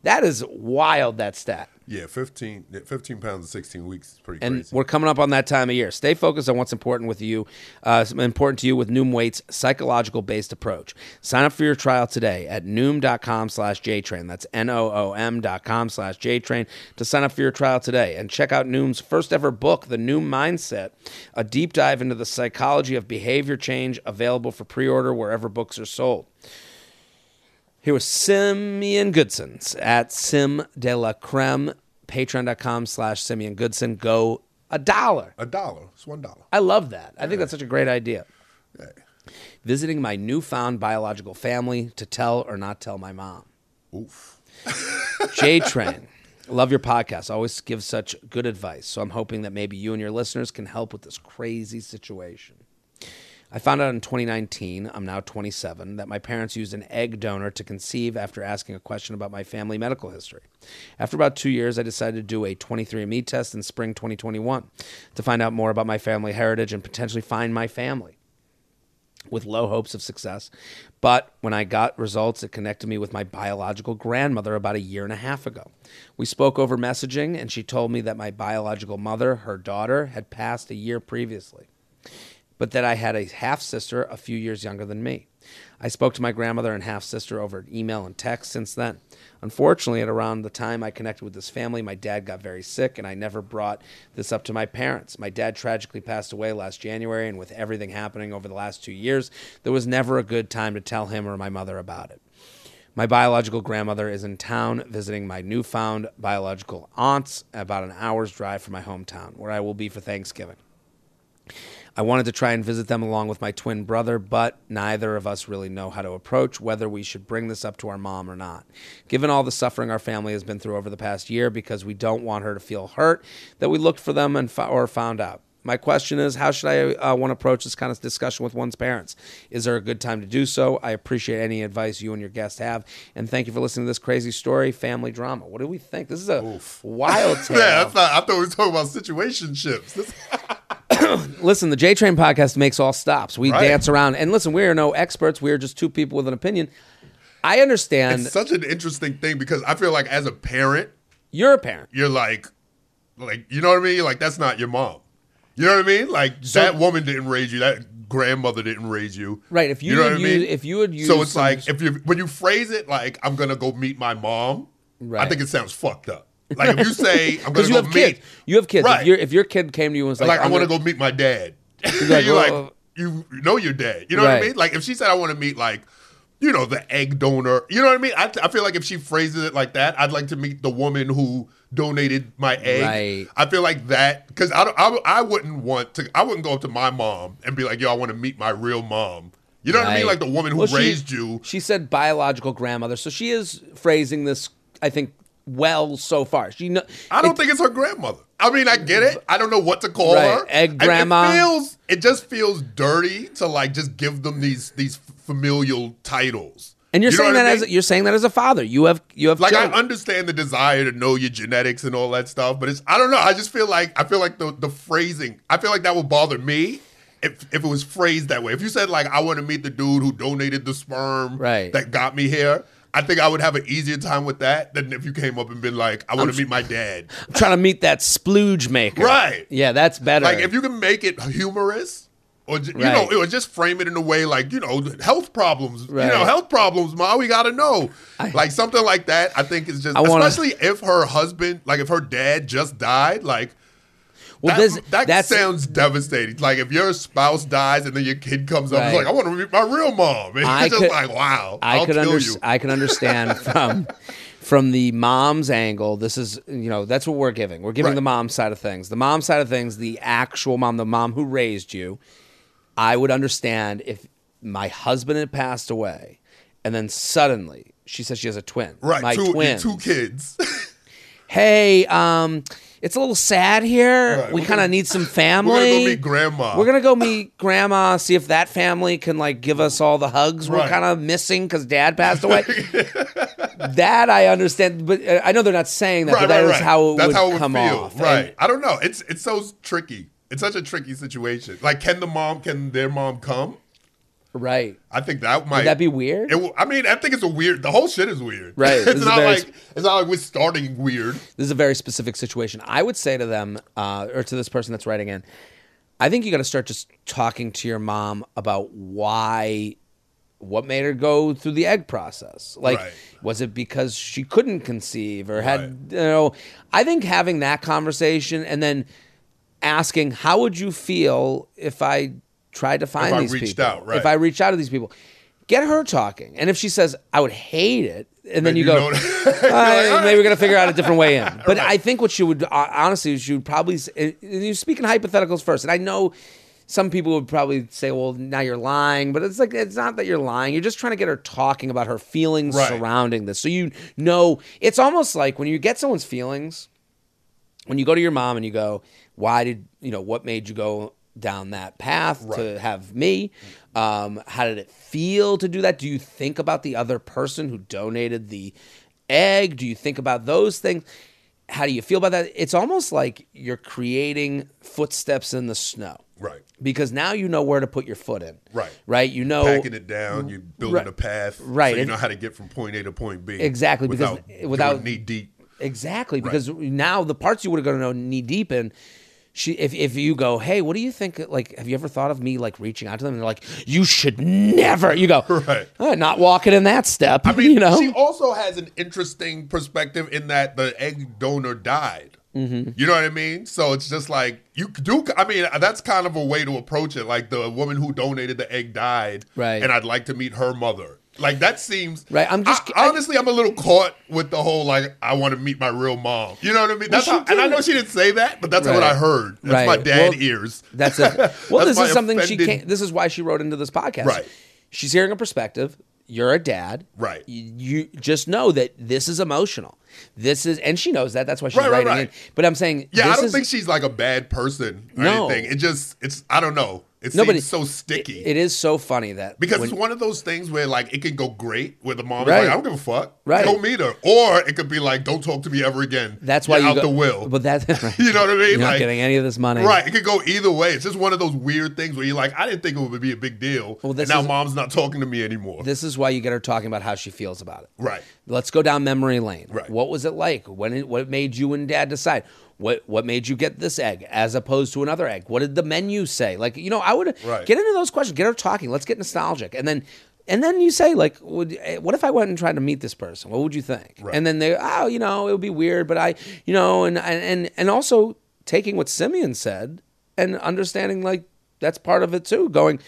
[SPEAKER 1] That is wild, that stat.
[SPEAKER 2] Yeah, 15, 15 pounds in 16 weeks is pretty
[SPEAKER 1] And
[SPEAKER 2] crazy.
[SPEAKER 1] we're coming up on that time of year. Stay focused on what's important with you, uh, important to you with Noom Weight's psychological based approach. Sign up for your trial today at noom.com slash JTrain. That's N O O M dot com slash JTrain to sign up for your trial today. And check out Noom's first ever book, The Noom Mindset, a deep dive into the psychology of behavior change, available for pre order wherever books are sold. Here was Simeon Goodson at Sim de la Creme, patreon.com slash Simeon Goodson. Go a dollar.
[SPEAKER 2] a dollar. It's one dollar.
[SPEAKER 1] I love that. I think that's such a great idea. Visiting my newfound biological family to tell or not tell my mom.
[SPEAKER 2] Oof.
[SPEAKER 1] J Train. Love your podcast. Always give such good advice. So I'm hoping that maybe you and your listeners can help with this crazy situation. I found out in 2019, I'm now 27, that my parents used an egg donor to conceive after asking a question about my family medical history. After about two years, I decided to do a 23andMe test in spring 2021 to find out more about my family heritage and potentially find my family with low hopes of success. But when I got results, it connected me with my biological grandmother about a year and a half ago. We spoke over messaging, and she told me that my biological mother, her daughter, had passed a year previously, but that I had a half sister a few years younger than me. I spoke to my grandmother and half sister over email and text since then. Unfortunately, at around the time I connected with this family, my dad got very sick, and I never brought this up to my parents. My dad tragically passed away last January, and with everything happening over the last two years, there was never a good time to tell him or my mother about it. My biological grandmother is in town visiting my newfound biological aunts about an hour's drive from my hometown, where I will be for Thanksgiving. I wanted to try and visit them along with my twin brother, but neither of us really know how to approach whether we should bring this up to our mom or not. Given all the suffering our family has been through over the past year, because we don't want her to feel hurt that we looked for them and fo- or found out. My question is, how should I uh, want to approach this kind of discussion with one's parents? Is there a good time to do so? I appreciate any advice you and your guest have, and thank you for listening to this crazy story, family drama. What do we think? This is a wild tale.
[SPEAKER 2] Yeah, not, I thought we were talking about situationships. This,
[SPEAKER 1] listen, the J Train podcast makes all stops. We
[SPEAKER 2] Right.
[SPEAKER 1] dance around, and listen, we are no experts. We are just two people with an opinion. I understand
[SPEAKER 2] it's such an interesting thing because I feel like as a parent,
[SPEAKER 1] you're a parent.
[SPEAKER 2] you're like, like you know what I mean? Like that's not your mom. You know what I mean? Like that woman didn't raise you. That grandmother didn't raise you.
[SPEAKER 1] Right, if you
[SPEAKER 2] you
[SPEAKER 1] know
[SPEAKER 2] what I mean?
[SPEAKER 1] if you would use
[SPEAKER 2] so it's like if you when you phrase it like I'm gonna go meet my mom. I think it sounds fucked up. Like if you say I'm gonna
[SPEAKER 1] you
[SPEAKER 2] go
[SPEAKER 1] have
[SPEAKER 2] meet,
[SPEAKER 1] kids. You have kids.
[SPEAKER 2] Right.
[SPEAKER 1] If, your if your kid came to you and was like,
[SPEAKER 2] like, I want to go meet my dad. You're
[SPEAKER 1] like,
[SPEAKER 2] like,
[SPEAKER 1] well,
[SPEAKER 2] you know your dad. You know what I mean? Like if she said I want to meet like, you know, the egg donor. You know what I mean? I, I feel like if she phrases it like that, I'd like to meet the woman who donated my egg.
[SPEAKER 1] Right.
[SPEAKER 2] I feel like that because I, don't- I I wouldn't want to. I wouldn't go up to my mom and be like, yo, I want to meet my real mom. You know what I mean? Like the woman who
[SPEAKER 1] Well, she-
[SPEAKER 2] raised you.
[SPEAKER 1] She said biological grandmother, so she is phrasing this, I think, well so far. She know.
[SPEAKER 2] I don't think it's her grandmother. I mean, I get it. I don't know what to call
[SPEAKER 1] Right.
[SPEAKER 2] her.
[SPEAKER 1] Egg
[SPEAKER 2] And
[SPEAKER 1] grandma.
[SPEAKER 2] It feels. It just feels dirty to like just give them these these familial titles.
[SPEAKER 1] And you're
[SPEAKER 2] You
[SPEAKER 1] saying that
[SPEAKER 2] I
[SPEAKER 1] as you're saying that as a father. You have you have
[SPEAKER 2] like I understand the desire to know your genetics and all that stuff, but it's I don't know. I just feel like I feel like the the phrasing. I feel like that would bother me. If, if it was phrased that way, if you said like I want to meet the dude who donated the sperm
[SPEAKER 1] Right.
[SPEAKER 2] that got me here, I think I would have an easier time with that than if you came up and been like I want to meet my dad.
[SPEAKER 1] I'm trying to meet that splooge maker.
[SPEAKER 2] Right.
[SPEAKER 1] Yeah, that's better.
[SPEAKER 2] Like if you can make it humorous, or you
[SPEAKER 1] Right.
[SPEAKER 2] know, or just frame it in a way like you know, health problems. You know, health problems, ma. We gotta know, like something like that. I think is just,
[SPEAKER 1] wanna-
[SPEAKER 2] especially if her husband, like if her dad just died, like.
[SPEAKER 1] Well,
[SPEAKER 2] that,
[SPEAKER 1] this
[SPEAKER 2] that
[SPEAKER 1] that's
[SPEAKER 2] sounds devastating. Like if your spouse dies and then your kid comes up,
[SPEAKER 1] Right.
[SPEAKER 2] it's like I want to meet my real mom. And
[SPEAKER 1] I
[SPEAKER 2] it's just like wow,
[SPEAKER 1] I
[SPEAKER 2] will
[SPEAKER 1] could under. I can understand from from the mom's angle. This is you know that's what we're giving. We're giving
[SPEAKER 2] Right.
[SPEAKER 1] the mom side of things. The mom side of things, the actual mom, the mom who raised you. I would understand if my husband had passed away, and then suddenly she says she has a twin.
[SPEAKER 2] Right,
[SPEAKER 1] my
[SPEAKER 2] two,
[SPEAKER 1] twins.
[SPEAKER 2] two kids.
[SPEAKER 1] Hey, um, it's a little sad here.
[SPEAKER 2] Right,
[SPEAKER 1] We kind of need some family.
[SPEAKER 2] We're gonna go meet grandma.
[SPEAKER 1] We're gonna go meet grandma, see if that family can like give us all the hugs we're kind of missing because dad passed away. that I understand, but uh, I know they're not saying that. but
[SPEAKER 2] right,
[SPEAKER 1] that
[SPEAKER 2] right,
[SPEAKER 1] is
[SPEAKER 2] right.
[SPEAKER 1] how it
[SPEAKER 2] That's
[SPEAKER 1] would
[SPEAKER 2] how it would
[SPEAKER 1] come
[SPEAKER 2] feel.
[SPEAKER 1] off.
[SPEAKER 2] Right.
[SPEAKER 1] And-
[SPEAKER 2] I don't know. It's it's so tricky. It's such a tricky situation. Like, can the mom? Can their mom come?
[SPEAKER 1] Right.
[SPEAKER 2] I think that might.
[SPEAKER 1] Would that be weird?
[SPEAKER 2] It, I mean, I think it's a weird. The whole shit is weird.
[SPEAKER 1] Right,
[SPEAKER 2] it's
[SPEAKER 1] is
[SPEAKER 2] not
[SPEAKER 1] very-
[SPEAKER 2] like it's not like we're starting weird.
[SPEAKER 1] This is a very specific situation. I would say to them, uh, or to this person that's writing in, I think you got to start just talking to your mom about why, what made her go through the egg process. Like,
[SPEAKER 2] Right.
[SPEAKER 1] was it because she couldn't conceive or had,
[SPEAKER 2] Right.
[SPEAKER 1] you know, I think having that conversation and then asking, how would you feel if I tried to find
[SPEAKER 2] I
[SPEAKER 1] these
[SPEAKER 2] reached
[SPEAKER 1] people?
[SPEAKER 2] out, right.
[SPEAKER 1] If I reached out to these people. Get her talking. And if she says, I would hate it, and then
[SPEAKER 2] Then
[SPEAKER 1] you,
[SPEAKER 2] you
[SPEAKER 1] go,
[SPEAKER 2] know that-
[SPEAKER 1] "Uh,
[SPEAKER 2] like, "All
[SPEAKER 1] maybe we're gonna figure out a different way in. But
[SPEAKER 2] Right.
[SPEAKER 1] I think what she would uh, honestly, she would probably. uh, You're speaking hypotheticals first, and I know some people would probably say, "Well, now you're lying," but it's like it's not that you're lying. You're just trying to get her talking about her feelings
[SPEAKER 2] Right.
[SPEAKER 1] surrounding this, so you know. It's almost like when you get someone's feelings, when you go to your mom and you go, "Why did you know what made you go?" Down that path to have me um, how did it feel to do that do you think about the other person who donated the egg do you think about those things how do you feel about that it's almost like you're creating footsteps in the snow
[SPEAKER 2] Right.
[SPEAKER 1] because now you know where to put your foot in
[SPEAKER 2] Right.
[SPEAKER 1] right you know
[SPEAKER 2] Packing it down, you're building
[SPEAKER 1] Right.
[SPEAKER 2] a path,
[SPEAKER 1] Right.
[SPEAKER 2] So you
[SPEAKER 1] And-
[SPEAKER 2] know how to get from point A to point B.
[SPEAKER 1] Exactly, because-
[SPEAKER 2] without
[SPEAKER 1] without-
[SPEAKER 2] knee deep.
[SPEAKER 1] Exactly, because now the parts you would have gone to know knee deep in. She, if if you go, hey, what do you think? Like, have you ever thought of me like reaching out to them? And they're like, you should never. You go,
[SPEAKER 2] Right.
[SPEAKER 1] "Uh, not walking in that step.
[SPEAKER 2] I mean,
[SPEAKER 1] you know,
[SPEAKER 2] she also has an interesting perspective in that the egg donor died.
[SPEAKER 1] Mm-hmm.
[SPEAKER 2] You know what I mean? So it's just like you do. I mean, that's kind of a way to approach it. Like the woman who donated the egg died,
[SPEAKER 1] Right.
[SPEAKER 2] And I'd like to meet her mother. Like that seems
[SPEAKER 1] Right, I'm just-
[SPEAKER 2] I-
[SPEAKER 1] I-
[SPEAKER 2] honestly, I'm a little caught with the whole like I want to meet my real mom. You know what I mean? That's
[SPEAKER 1] she
[SPEAKER 2] how, and I know she didn't say that, but that's what I heard. That's
[SPEAKER 1] Right.
[SPEAKER 2] my dad
[SPEAKER 1] Well,
[SPEAKER 2] ears.
[SPEAKER 1] That's it. Well,
[SPEAKER 2] That's
[SPEAKER 1] this is something she can't. This is why she wrote into this podcast.
[SPEAKER 2] Right.
[SPEAKER 1] She's hearing a perspective. You're a dad.
[SPEAKER 2] Right.
[SPEAKER 1] You, you just know that this is emotional. This is, and she knows that. That's why she's
[SPEAKER 2] Right, right,
[SPEAKER 1] writing
[SPEAKER 2] right.
[SPEAKER 1] in. But I'm saying,
[SPEAKER 2] Yeah, I don't
[SPEAKER 1] is-
[SPEAKER 2] think she's like a bad person or
[SPEAKER 1] No.
[SPEAKER 2] anything. It just it's I don't know. It
[SPEAKER 1] No,
[SPEAKER 2] seems so sticky.
[SPEAKER 1] It is so funny that
[SPEAKER 2] Because
[SPEAKER 1] when-
[SPEAKER 2] it's one of those things where like it can go great where the mom
[SPEAKER 1] Right.
[SPEAKER 2] is like, I don't give a fuck.
[SPEAKER 1] Right.
[SPEAKER 2] Go meet her. Or it could be like, don't talk to me ever again.
[SPEAKER 1] that's why
[SPEAKER 2] You're
[SPEAKER 1] you
[SPEAKER 2] out
[SPEAKER 1] go,
[SPEAKER 2] the will.
[SPEAKER 1] But that's
[SPEAKER 2] you know what I mean?
[SPEAKER 1] You're not
[SPEAKER 2] Like,
[SPEAKER 1] getting any of this money.
[SPEAKER 2] Right. It could go either way. It's just one of those weird things where you're like, I didn't think it would be a big deal.
[SPEAKER 1] Well,
[SPEAKER 2] and now
[SPEAKER 1] is-
[SPEAKER 2] mom's not talking to me anymore.
[SPEAKER 1] This is why you get her talking about how she feels about it.
[SPEAKER 2] right.
[SPEAKER 1] Let's go down memory lane.
[SPEAKER 2] Right.
[SPEAKER 1] What was it like? When it, what made you and dad decide? What what made you get this egg as opposed to another egg? What did the menu say? Like, you know, I would
[SPEAKER 2] Right.
[SPEAKER 1] get into those questions, get her talking. Let's get nostalgic. And then and then you say like, would, eh, what if I went and tried to meet this person? What would you think?
[SPEAKER 2] Right.
[SPEAKER 1] And then they, oh, you know, it would be weird, but I, you know, and and and, and also taking what Simeon said and understanding like that's part of it too. Going,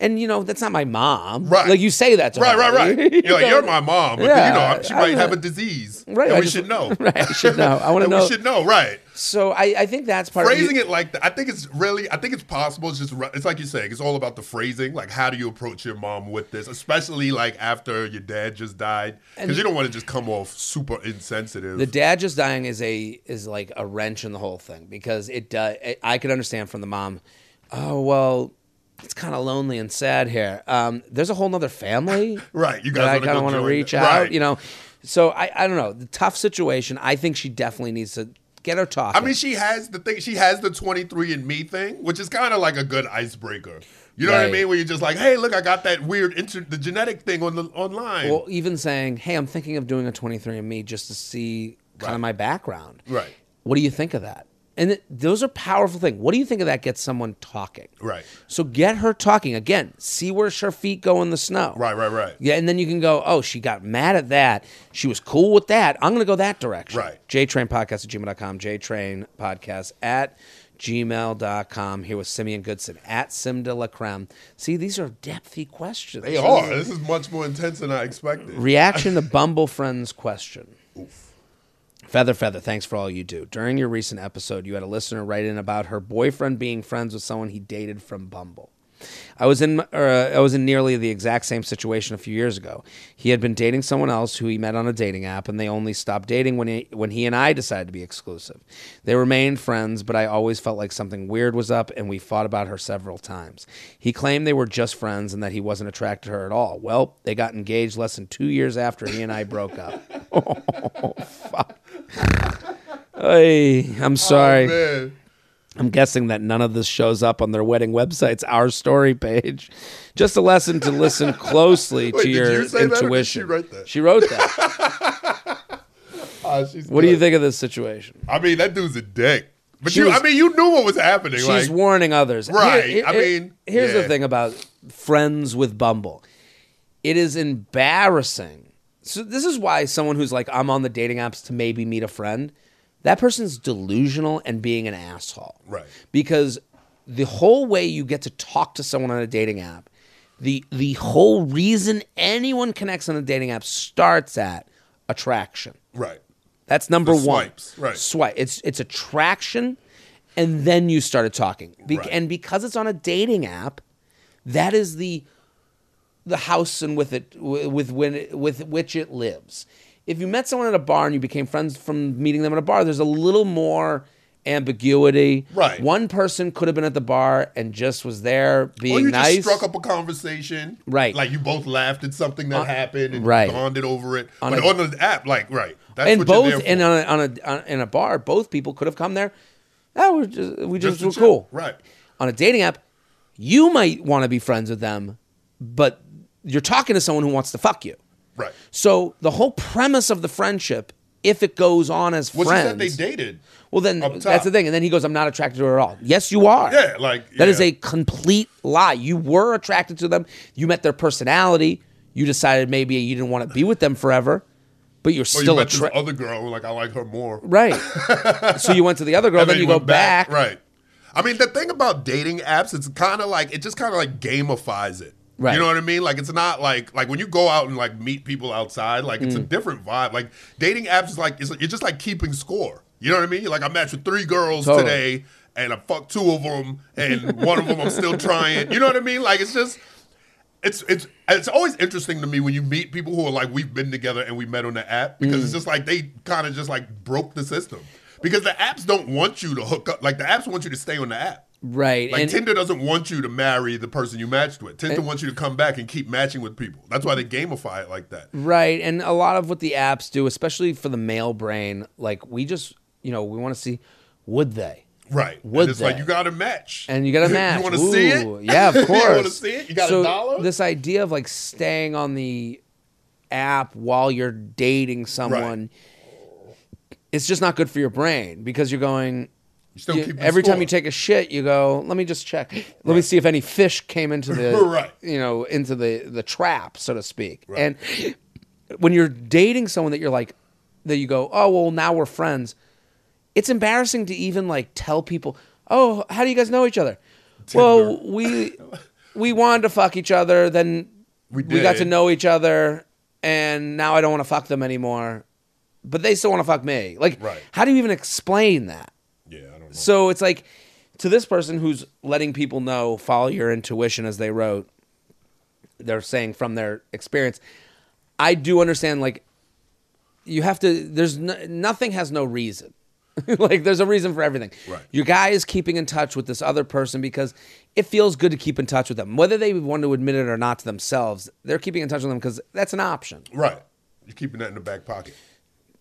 [SPEAKER 1] and you know, that's not my mom.
[SPEAKER 2] Right.
[SPEAKER 1] Like you say that to
[SPEAKER 2] Right,
[SPEAKER 1] her.
[SPEAKER 2] right, right.
[SPEAKER 1] You
[SPEAKER 2] like,
[SPEAKER 1] know?
[SPEAKER 2] you're my mom, but
[SPEAKER 1] Yeah,
[SPEAKER 2] you know, she might have a disease.
[SPEAKER 1] Right,
[SPEAKER 2] And we
[SPEAKER 1] just-
[SPEAKER 2] should know.
[SPEAKER 1] Right, I should know. I want to know.
[SPEAKER 2] we should know, right.
[SPEAKER 1] So I, I think that's part
[SPEAKER 2] phrasing
[SPEAKER 1] of
[SPEAKER 2] it like that. I think it's really. I think it's possible. It's just. It's like you're saying. It's all about the phrasing. Like, how do you approach your mom with this, especially like after your dad just died, because you don't want to just come off super insensitive.
[SPEAKER 1] The dad just dying is a is like a wrench in the whole thing because it does. I could understand from the mom. Oh well, it's kind of lonely and sad here. Um, there's a whole nother family,
[SPEAKER 2] Right, you guys
[SPEAKER 1] that I kind of want to reach
[SPEAKER 2] them.
[SPEAKER 1] out.
[SPEAKER 2] Right.
[SPEAKER 1] You know, so I I don't know the tough situation. I think she definitely needs to get her talking.
[SPEAKER 2] I mean, she has the thing. She has the 23 and Me thing, which is kind of like a good icebreaker. You know what I mean? Where you're just like, hey, look, I got that weird inter- the genetic thing on the online.
[SPEAKER 1] well, even saying, "Hey, I'm thinking of doing a 23andMe just to see kind
[SPEAKER 2] Right.
[SPEAKER 1] of my background."
[SPEAKER 2] Right.
[SPEAKER 1] What do you think of that? And th- those are powerful things. What do you think of that? Gets someone talking.
[SPEAKER 2] Right.
[SPEAKER 1] So get her talking again. See where her feet go in the snow.
[SPEAKER 2] right, right, right.
[SPEAKER 1] Yeah, and then you can go, oh, she got mad at that. She was cool with that. I'm going to go that direction.
[SPEAKER 2] Right.
[SPEAKER 1] JTrain Podcast at gmail.com. JTrain Podcast at gmail.com. Here with Simeon Goodson at Sim de la Creme. See, these are depthy questions.
[SPEAKER 2] They are. This is much more intense than I expected.
[SPEAKER 1] Reaction to Bumble Friends question. Feather Feather, thanks for all you do. During your recent episode, you had a listener write in about her boyfriend being friends with someone he dated from Bumble. I was in uh, I was in nearly the exact same situation a few years ago. He had been dating someone else who he met on a dating app, and they only stopped dating when he when he and I decided to be exclusive. They remained friends, but I always felt like something weird was up, and we fought about her several times. He claimed they were just friends and that he wasn't attracted to her at all. Well, they got engaged less than two years after he and I broke up. oh, fuck. Hey, I'm sorry.
[SPEAKER 2] Oh.
[SPEAKER 1] I'm guessing that none of this shows up on their wedding website's Our Story page. Just a lesson to listen closely
[SPEAKER 2] Wait,
[SPEAKER 1] to your
[SPEAKER 2] you say that or did
[SPEAKER 1] intuition.
[SPEAKER 2] she write that?
[SPEAKER 1] She wrote that.
[SPEAKER 2] Ah, she's
[SPEAKER 1] what do you think of this situation?
[SPEAKER 2] I mean, that dude's a dick. But
[SPEAKER 1] She
[SPEAKER 2] you,
[SPEAKER 1] was-
[SPEAKER 2] I mean, you knew what was happening.
[SPEAKER 1] She's
[SPEAKER 2] like,
[SPEAKER 1] warning others.
[SPEAKER 2] Right. I mean,
[SPEAKER 1] here's the thing about friends with Bumble. It is embarrassing. So this is why someone who's like, I'm on the dating apps to maybe meet a friend, that person's delusional and being an asshole.
[SPEAKER 2] Right.
[SPEAKER 1] Because the whole way you get to talk to someone on a dating app, the the whole reason anyone connects on a dating app starts at attraction.
[SPEAKER 2] right.
[SPEAKER 1] That's number
[SPEAKER 2] The
[SPEAKER 1] one.
[SPEAKER 2] swipes, right.
[SPEAKER 1] Swipe. It's it's attraction, and then you started talking. Be-
[SPEAKER 2] Right.
[SPEAKER 1] And because it's on a dating app, that is the the house and with it with when it, with which it lives. If you met someone at a bar and you became friends from meeting them at a bar, there's a little more ambiguity.
[SPEAKER 2] Right.
[SPEAKER 1] One person could have been at the bar and just was there being
[SPEAKER 2] or you
[SPEAKER 1] nice.
[SPEAKER 2] just struck up a conversation.
[SPEAKER 1] Right.
[SPEAKER 2] Like you both laughed at something that uh, happened and
[SPEAKER 1] right.
[SPEAKER 2] bonded over it.
[SPEAKER 1] On
[SPEAKER 2] but
[SPEAKER 1] a-
[SPEAKER 2] on the app, like, right. That's
[SPEAKER 1] and
[SPEAKER 2] what you're
[SPEAKER 1] both
[SPEAKER 2] there for.
[SPEAKER 1] and on a, on a on, in a bar, both people could have come there. Oh, we're just, we just,
[SPEAKER 2] to
[SPEAKER 1] were
[SPEAKER 2] chill.
[SPEAKER 1] cool.
[SPEAKER 2] Right.
[SPEAKER 1] On a dating app, you might want to be friends with them, but you're talking to someone who wants to fuck you.
[SPEAKER 2] Right.
[SPEAKER 1] So the whole premise of the friendship, if it goes on as
[SPEAKER 2] Well,
[SPEAKER 1] friends,
[SPEAKER 2] said they dated.
[SPEAKER 1] well then that's the thing. And then he goes, "I'm not attracted to her at all." Yes, you are.
[SPEAKER 2] Yeah, like
[SPEAKER 1] That is
[SPEAKER 2] yeah.
[SPEAKER 1] a complete lie. You were attracted to them. You met their personality. You decided maybe you didn't want to be with them forever, but you're
[SPEAKER 2] Or you
[SPEAKER 1] still
[SPEAKER 2] met
[SPEAKER 1] attracted.
[SPEAKER 2] other girl, like I like her more.
[SPEAKER 1] Right. so you went to the other girl,
[SPEAKER 2] And
[SPEAKER 1] then you go
[SPEAKER 2] went
[SPEAKER 1] back.
[SPEAKER 2] Right. I mean, the thing about dating apps, it's kind of like it just kind of like gamifies it.
[SPEAKER 1] Right.
[SPEAKER 2] You know what I mean? Like it's not like like when you go out and like meet people outside, like it's a
[SPEAKER 1] Mm.
[SPEAKER 2] different vibe. Like dating apps is like it's, it's just like keeping score. You know what I mean? Like I matched with three girls
[SPEAKER 1] Totally.
[SPEAKER 2] today, and I fucked two of them, and one of them I'm still trying. You know what I mean? Like it's just. It's it's it's always interesting to me when you meet people who are like we've been together and we met on the app because
[SPEAKER 1] Mm.
[SPEAKER 2] it's just like they kind of just like broke the system because the apps don't want you to hook up like the apps want you to stay on the app
[SPEAKER 1] Right.
[SPEAKER 2] like
[SPEAKER 1] and
[SPEAKER 2] Tinder doesn't want you to marry the person you matched with Tinder eh. wants you to come back and keep matching with people that's why they gamify it like that
[SPEAKER 1] right. And a lot of what the apps do, especially for the male brain, like we just you know, we want to see would they?
[SPEAKER 2] right
[SPEAKER 1] Would
[SPEAKER 2] and it's like you got to match
[SPEAKER 1] And you got to match.
[SPEAKER 2] you want to see it
[SPEAKER 1] Yeah, of course.
[SPEAKER 2] you want to see it you got
[SPEAKER 1] so
[SPEAKER 2] a dollar
[SPEAKER 1] This idea of like staying on the app while you're dating someone, it's just not good for your brain because you're going.
[SPEAKER 2] You still
[SPEAKER 1] you-
[SPEAKER 2] keep
[SPEAKER 1] every time you take a shit, you go. Let me just check. Let me see if any fish came into the
[SPEAKER 2] Right.
[SPEAKER 1] you know into the the trap, so to speak. And when you're dating someone that you're like that you go, oh well, now we're friends. It's embarrassing to even like tell people, oh, how do you guys know each other? Well, we we wanted to fuck each other, then
[SPEAKER 2] We
[SPEAKER 1] we got to know each other, and now I don't want to fuck them anymore. But they still want to fuck me. Like,
[SPEAKER 2] Right.
[SPEAKER 1] how do you even explain that?
[SPEAKER 2] Yeah I don't know
[SPEAKER 1] So it's like to this person who's letting people know, follow your intuition as they wrote, they're saying from their experience. I do understand, like, you have to, there's no, nothing has no reason. like, there's a reason for everything.
[SPEAKER 2] Right.
[SPEAKER 1] Your guy is keeping in touch with this other person because it feels good to keep in touch with them. Whether they want to admit it or not to themselves, they're keeping in touch with them because that's an option.
[SPEAKER 2] right you're keeping that in the back pocket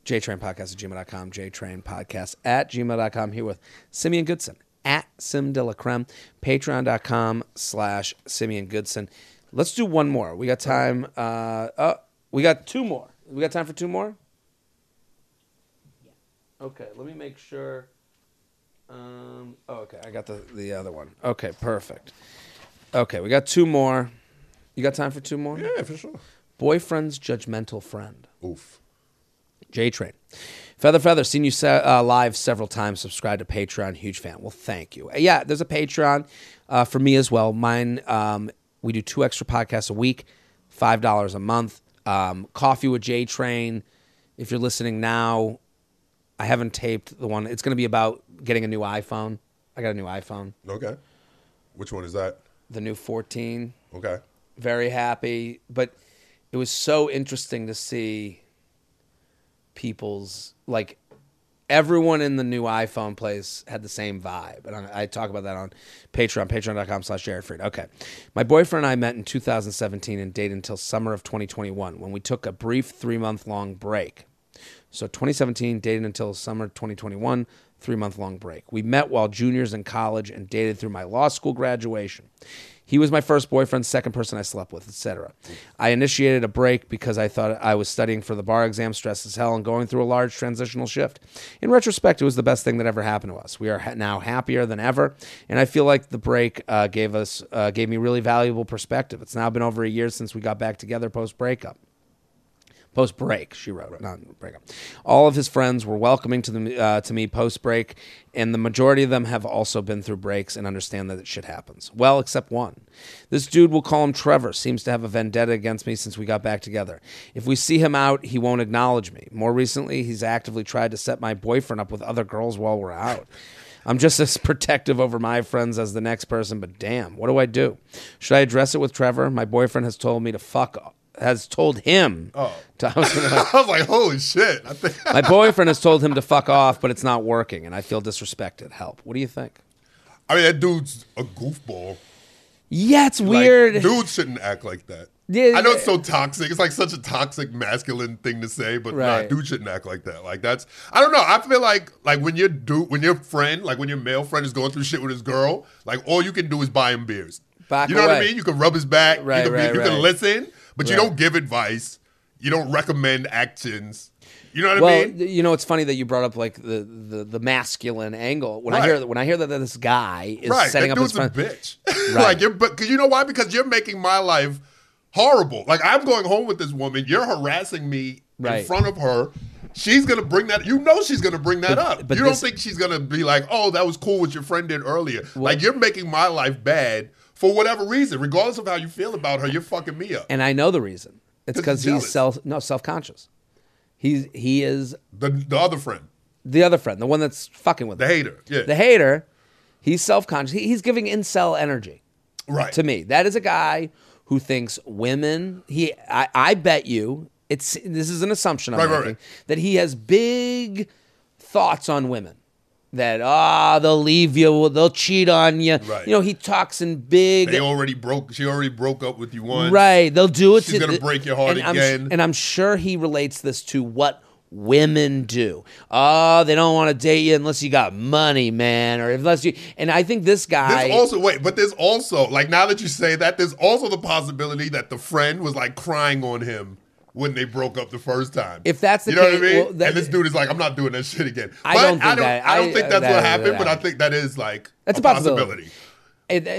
[SPEAKER 1] JTrain Podcast at gmail.com, JTrain Podcast at gmail.com. Here with Simeon Goodson at Sim de la Creme, patreon.com slash Simeon Goodson. Let's do one more. We got time. Uh, oh, we got two more. We got time for two more? Yeah. Okay, let me make sure. Um, oh, okay, I got the, the other one. Okay, perfect. Okay, we got two more. You got time for two more?
[SPEAKER 2] yeah for sure
[SPEAKER 1] Boyfriend's judgmental friend.
[SPEAKER 2] oof
[SPEAKER 1] J Train. Feather Feather, seen you se- uh, live several times. Subscribe to Patreon. Huge fan. Well, thank you. Uh, Yeah, there's a Patreon uh, for me as well. Mine, um, we do two extra podcasts a week, $5 a month. Um, Coffee with J Train. If you're listening now, I haven't taped the one. It's going to be about getting a new iPhone. I got a new iPhone.
[SPEAKER 2] okay which one is that
[SPEAKER 1] the new 14.
[SPEAKER 2] Okay.
[SPEAKER 1] Very happy, but it was so interesting to see people's like everyone in the new iPhone place had the same vibe. And I, talk about that on Patreon, patreon.com slash Jared Freid. Okay. My boyfriend and I met in 2017 and dated until summer of 2021 when we took a brief three month long break. So 2017, dated until summer 2021, three month long break. We met while juniors in college and dated through my law school graduation. He was my first boyfriend, second person I slept with, etc. I initiated a break because I thought I was studying for the bar exam, stressed as hell, and going through a large transitional shift. In retrospect, it was the best thing that ever happened to us. We are now happier than ever, and I feel like the break uh, gave us uh, gave me really valuable perspective. It's now been over a year since we got back together post breakup. Post break, she wrote, not breakup. All of his friends were welcoming to the uh, to me post break, and the majority of them have also been through breaks and understand that shit happens. Well, except one. This dude, we'll call him Trevor, seems to have a vendetta against me since we got back together. If we see him out, he won't acknowledge me. More recently, he's actively tried to set my boyfriend up with other girls while we're out. I'm just as protective over my friends as the next person, but damn, what do I do? Should I address it with Trevor? My boyfriend has told me to fuck has told him.
[SPEAKER 2] Oh.
[SPEAKER 1] To, I was gonna-
[SPEAKER 2] I was like, holy shit.
[SPEAKER 1] My boyfriend has told him to fuck off, but it's not working, and I feel disrespected. Help. What do you think?
[SPEAKER 2] I mean that dude's a goofball.
[SPEAKER 1] Yeah, it's
[SPEAKER 2] Like,
[SPEAKER 1] weird.
[SPEAKER 2] dudes shouldn't act like that.
[SPEAKER 1] Yeah,
[SPEAKER 2] I know it's so toxic. It's like such a toxic masculine thing to say, but
[SPEAKER 1] Right.
[SPEAKER 2] nah, dudes shouldn't act like that. Like that's I don't know. I feel like like when your dude when your friend, like when your male friend is going through shit with his girl, like all you can do is buy him beers.
[SPEAKER 1] Back
[SPEAKER 2] you know what I mean? You can rub his back.
[SPEAKER 1] Right,
[SPEAKER 2] you can,
[SPEAKER 1] right,
[SPEAKER 2] you can listen, but you don't give advice. You don't recommend actions. You know what
[SPEAKER 1] well,
[SPEAKER 2] I mean?
[SPEAKER 1] Well, you know, it's funny that you brought up like the the, the masculine angle. When I hear that, when I hear that this guy is
[SPEAKER 2] Right,
[SPEAKER 1] setting
[SPEAKER 2] that
[SPEAKER 1] up his friend,
[SPEAKER 2] bitch.
[SPEAKER 1] Right.
[SPEAKER 2] like you're, but because you know why? Because you're making my life horrible. Like I'm going home with this woman. You're harassing me in front of her. She's gonna bring that. You know she's gonna bring that
[SPEAKER 1] But-
[SPEAKER 2] up.
[SPEAKER 1] but
[SPEAKER 2] you don't think she's gonna be like, "Oh, that was cool what your friend did earlier." like you're making my life bad for whatever reason, regardless of how you feel about her. You're fucking me up.
[SPEAKER 1] and I know the reason. It's
[SPEAKER 2] 'Cause
[SPEAKER 1] because
[SPEAKER 2] he's
[SPEAKER 1] self no self conscious. He's he is
[SPEAKER 2] The the other friend,
[SPEAKER 1] the other friend, the one that's fucking with
[SPEAKER 2] the
[SPEAKER 1] him.
[SPEAKER 2] hater. Yeah,
[SPEAKER 1] The hater. He's self conscious. He, he's giving incel energy.
[SPEAKER 2] right.
[SPEAKER 1] to me. That is a guy who thinks women. He, I, I bet you, it's this is an assumption I'm
[SPEAKER 2] Right, right,
[SPEAKER 1] making
[SPEAKER 2] right.
[SPEAKER 1] that he has big thoughts on women. That ah, they'll leave you, they'll cheat on you.
[SPEAKER 2] Right.
[SPEAKER 1] You know, he talks in big.
[SPEAKER 2] They already broke. She already broke up with you once.
[SPEAKER 1] Right, they'll do it.
[SPEAKER 2] She's
[SPEAKER 1] to
[SPEAKER 2] gonna break your heart
[SPEAKER 1] and I'm,
[SPEAKER 2] again.
[SPEAKER 1] and I'm sure he relates this to what women do. Oh, they don't want to date you unless you got money, man, or unless you. And I think this guy.
[SPEAKER 2] There's also wait, but there's also like now that you say that, there's also the possibility that the friend was like crying on him when they broke up the first time.
[SPEAKER 1] If that's the
[SPEAKER 2] you know
[SPEAKER 1] case,
[SPEAKER 2] what I mean?
[SPEAKER 1] well, that-
[SPEAKER 2] and this dude is like, I'm not doing that shit again.
[SPEAKER 1] I
[SPEAKER 2] But
[SPEAKER 1] don't think
[SPEAKER 2] I don't,
[SPEAKER 1] that-
[SPEAKER 2] I don't
[SPEAKER 1] I-
[SPEAKER 2] think that's
[SPEAKER 1] that-
[SPEAKER 2] what happened,
[SPEAKER 1] that-
[SPEAKER 2] but I think that is like
[SPEAKER 1] That's a
[SPEAKER 2] possibility.
[SPEAKER 1] possibility.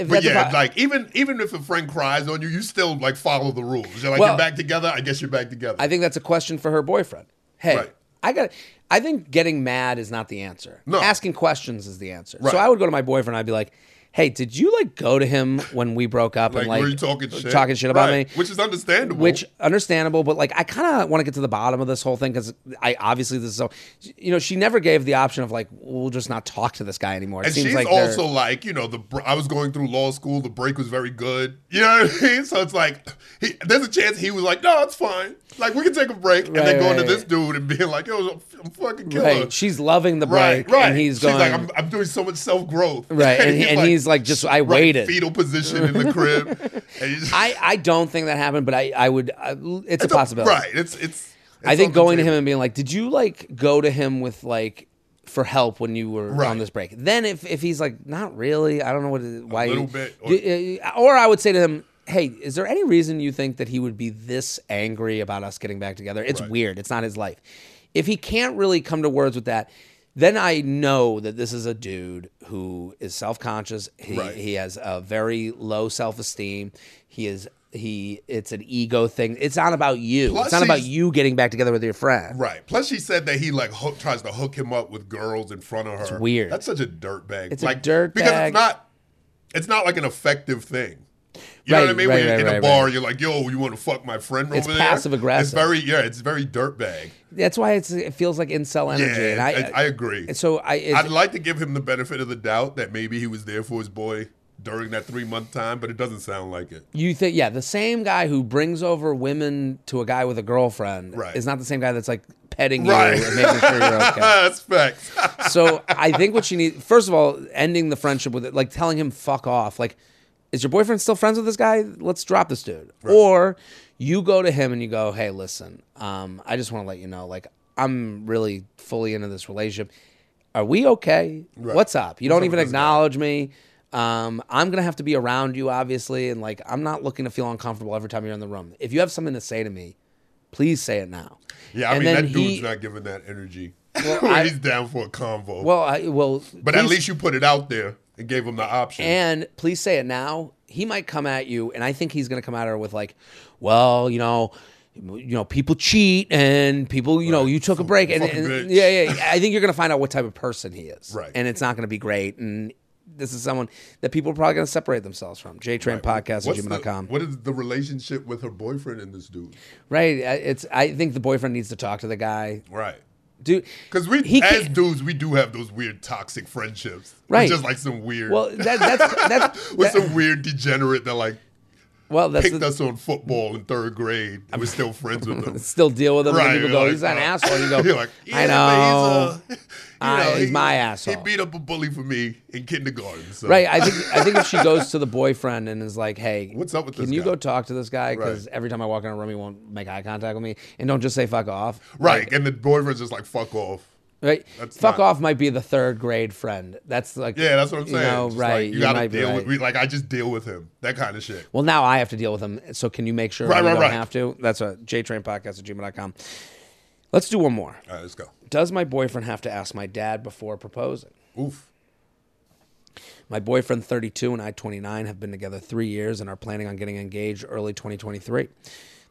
[SPEAKER 2] But yeah, like even even if a friend cries on you, you still like follow the rules. You're like
[SPEAKER 1] Well-
[SPEAKER 2] you're back together. I guess you're back together.
[SPEAKER 1] I think that's a question for her boyfriend. Hey,
[SPEAKER 2] Right.
[SPEAKER 1] I got. I think getting mad is not the answer.
[SPEAKER 2] No.
[SPEAKER 1] Asking questions is the answer.
[SPEAKER 2] Right.
[SPEAKER 1] So I would go to my boyfriend. I'd be like, "Hey, did you like go to him when we broke up
[SPEAKER 2] like,
[SPEAKER 1] and like
[SPEAKER 2] talking shit?
[SPEAKER 1] talking shit about
[SPEAKER 2] Right.
[SPEAKER 1] me?"
[SPEAKER 2] which is understandable.
[SPEAKER 1] Which understandable, but like I kind of want to get to the bottom of this whole thing because I obviously this is so. You know, she never gave the option of like we'll just not talk to this guy anymore. It
[SPEAKER 2] And
[SPEAKER 1] seems
[SPEAKER 2] she's
[SPEAKER 1] like they're-
[SPEAKER 2] also like, you know, the br- I was going through law school. The break was very good. You know what I mean? So it's like, he, there's a chance he was like, no, it's fine. Like we can take a break, and
[SPEAKER 1] Right,
[SPEAKER 2] then going
[SPEAKER 1] right,
[SPEAKER 2] to this dude and being like, yo, I'm, fucking killer.
[SPEAKER 1] right. She's loving the break,
[SPEAKER 2] Right, right.
[SPEAKER 1] and he's
[SPEAKER 2] She's
[SPEAKER 1] going
[SPEAKER 2] like, I'm, I'm doing so much self growth.
[SPEAKER 1] Right, and he- and he's like, just- I waited.
[SPEAKER 2] Fetal position in the crib. and he's,
[SPEAKER 1] I I don't think that happened, but I I would. I, it's, a possibility.
[SPEAKER 2] Right. It's it's.
[SPEAKER 1] I think going to him and being like, "Did you like go to him with like for help when you were
[SPEAKER 2] Right.
[SPEAKER 1] on this break?" Then if if he's like, "Not really," I don't know what it, why.
[SPEAKER 2] A little
[SPEAKER 1] you-
[SPEAKER 2] bit, or-
[SPEAKER 1] uh, or I would say to him, "Hey, is there any reason you think that he would be this angry about us getting back together? It's
[SPEAKER 2] Right.
[SPEAKER 1] weird. It's not his life. If he can't really come to words with that." Then I know that this is a dude who is self-conscious. He,
[SPEAKER 2] Right.
[SPEAKER 1] he has a very low self-esteem. He is he. It's an ego thing. It's not about you.
[SPEAKER 2] Plus
[SPEAKER 1] it's not about you getting back together with your friend.
[SPEAKER 2] Right. Plus, she said that he like hook, tries to hook him up with girls in front of her. It's
[SPEAKER 1] weird.
[SPEAKER 2] That's such a dirt bag.
[SPEAKER 1] It's a
[SPEAKER 2] like,
[SPEAKER 1] dirt
[SPEAKER 2] because
[SPEAKER 1] bag.
[SPEAKER 2] it's not. It's not like an effective thing. You know what I mean?
[SPEAKER 1] right,
[SPEAKER 2] when you're
[SPEAKER 1] right,
[SPEAKER 2] in a
[SPEAKER 1] right,
[SPEAKER 2] bar,
[SPEAKER 1] right.
[SPEAKER 2] you're like, "Yo, you want to fuck my friend
[SPEAKER 1] It's
[SPEAKER 2] over there?"
[SPEAKER 1] It's passive aggressive.
[SPEAKER 2] It's very yeah. It's very dirt bag.
[SPEAKER 1] That's why it's it feels like incel energy.
[SPEAKER 2] Yeah,
[SPEAKER 1] and I,
[SPEAKER 2] I, I agree.
[SPEAKER 1] so I
[SPEAKER 2] I'd like to give him the benefit of the doubt that maybe he was there for his boy during that three month time, but it doesn't sound like it.
[SPEAKER 1] You think, yeah, the same guy who brings over women to a guy with a girlfriend
[SPEAKER 2] Right.
[SPEAKER 1] is not the same guy that's like petting
[SPEAKER 2] Right.
[SPEAKER 1] you and making sure you're okay.
[SPEAKER 2] That's facts.
[SPEAKER 1] so I think what you need, first of all, ending the friendship with it, like telling him fuck off. Like, is your boyfriend still friends with this guy? Let's drop this dude. Or you go to him and you go, hey, listen, um, I just want to let you know, like, I'm really fully into this relationship. Are we okay?
[SPEAKER 2] Right.
[SPEAKER 1] What's up? You don't
[SPEAKER 2] up
[SPEAKER 1] even
[SPEAKER 2] this guy?
[SPEAKER 1] acknowledge me. Um, I'm gonna have to be around you, obviously, and like I'm not looking to feel uncomfortable every time you're in the room. If you have something to say to me, please say it now.
[SPEAKER 2] Yeah, I
[SPEAKER 1] And
[SPEAKER 2] mean that
[SPEAKER 1] he-
[SPEAKER 2] dude's not giving that energy.
[SPEAKER 1] Well, I-
[SPEAKER 2] he's down for a convo.
[SPEAKER 1] Well, I, well,
[SPEAKER 2] but at least you put it out there and gave him the option.
[SPEAKER 1] And please say it now. He might come at you, and I think he's going to come at her with like, "Well, you know, you know, people cheat, and people, you know, you took a break, and, and- yeah, yeah. I think you're going to find out what type of person he is,
[SPEAKER 2] Right.
[SPEAKER 1] And it's not going to be great. And this is someone that people are probably going to separate themselves from. JTrain Podcast at
[SPEAKER 2] the- what is the relationship with her boyfriend and this dude?
[SPEAKER 1] Right? It's. I think the boyfriend needs to talk to the guy,
[SPEAKER 2] Right.
[SPEAKER 1] Dude.
[SPEAKER 2] Because we,
[SPEAKER 1] He
[SPEAKER 2] as
[SPEAKER 1] can't-
[SPEAKER 2] dudes, we do have those weird toxic friendships.
[SPEAKER 1] Right.
[SPEAKER 2] Just like some weird,
[SPEAKER 1] Well, that, that's that's
[SPEAKER 2] with
[SPEAKER 1] that-
[SPEAKER 2] some weird degenerate that like
[SPEAKER 1] well, that's
[SPEAKER 2] picked
[SPEAKER 1] the,
[SPEAKER 2] us on football in third grade. We're still friends with them.
[SPEAKER 1] still deal with them.
[SPEAKER 2] Right,
[SPEAKER 1] people go,
[SPEAKER 2] like,
[SPEAKER 1] "He's an
[SPEAKER 2] uh,
[SPEAKER 1] asshole." You go,
[SPEAKER 2] You're like,
[SPEAKER 1] "I know."
[SPEAKER 2] he's, uh,
[SPEAKER 1] I-
[SPEAKER 2] know,
[SPEAKER 1] he's
[SPEAKER 2] he-
[SPEAKER 1] my asshole.
[SPEAKER 2] He beat up a bully for me in kindergarten. So.
[SPEAKER 1] Right. I think I think if she goes to the boyfriend and is like, "Hey,
[SPEAKER 2] What's up with this guy?
[SPEAKER 1] can you
[SPEAKER 2] guy?"
[SPEAKER 1] go talk to this guy? Because
[SPEAKER 2] Right.
[SPEAKER 1] every time I walk in a room, he won't make eye contact with me, and don't just say fuck off."
[SPEAKER 2] Right.
[SPEAKER 1] Like,
[SPEAKER 2] and the boyfriend's just like, fuck off.
[SPEAKER 1] Right.
[SPEAKER 2] That's
[SPEAKER 1] fuck
[SPEAKER 2] not-
[SPEAKER 1] off might be the third grade friend. That's like,
[SPEAKER 2] Yeah, that's what I'm
[SPEAKER 1] you
[SPEAKER 2] saying.
[SPEAKER 1] know,
[SPEAKER 2] Just
[SPEAKER 1] right.
[SPEAKER 2] Like, you,
[SPEAKER 1] you
[SPEAKER 2] gotta deal
[SPEAKER 1] right.
[SPEAKER 2] with like I just deal with him. That kind of shit.
[SPEAKER 1] Well, now I have to deal with him. So can you make sure
[SPEAKER 2] Right,
[SPEAKER 1] you
[SPEAKER 2] right,
[SPEAKER 1] don't
[SPEAKER 2] right.
[SPEAKER 1] have to? That's a jtrainpodcast at gmail.com. Let's do one more.
[SPEAKER 2] All right, let's go.
[SPEAKER 1] Does my boyfriend have to ask my dad before proposing?
[SPEAKER 2] Oof.
[SPEAKER 1] My boyfriend, 32, and I, 29, have been together three years and are planning on getting engaged early 2023.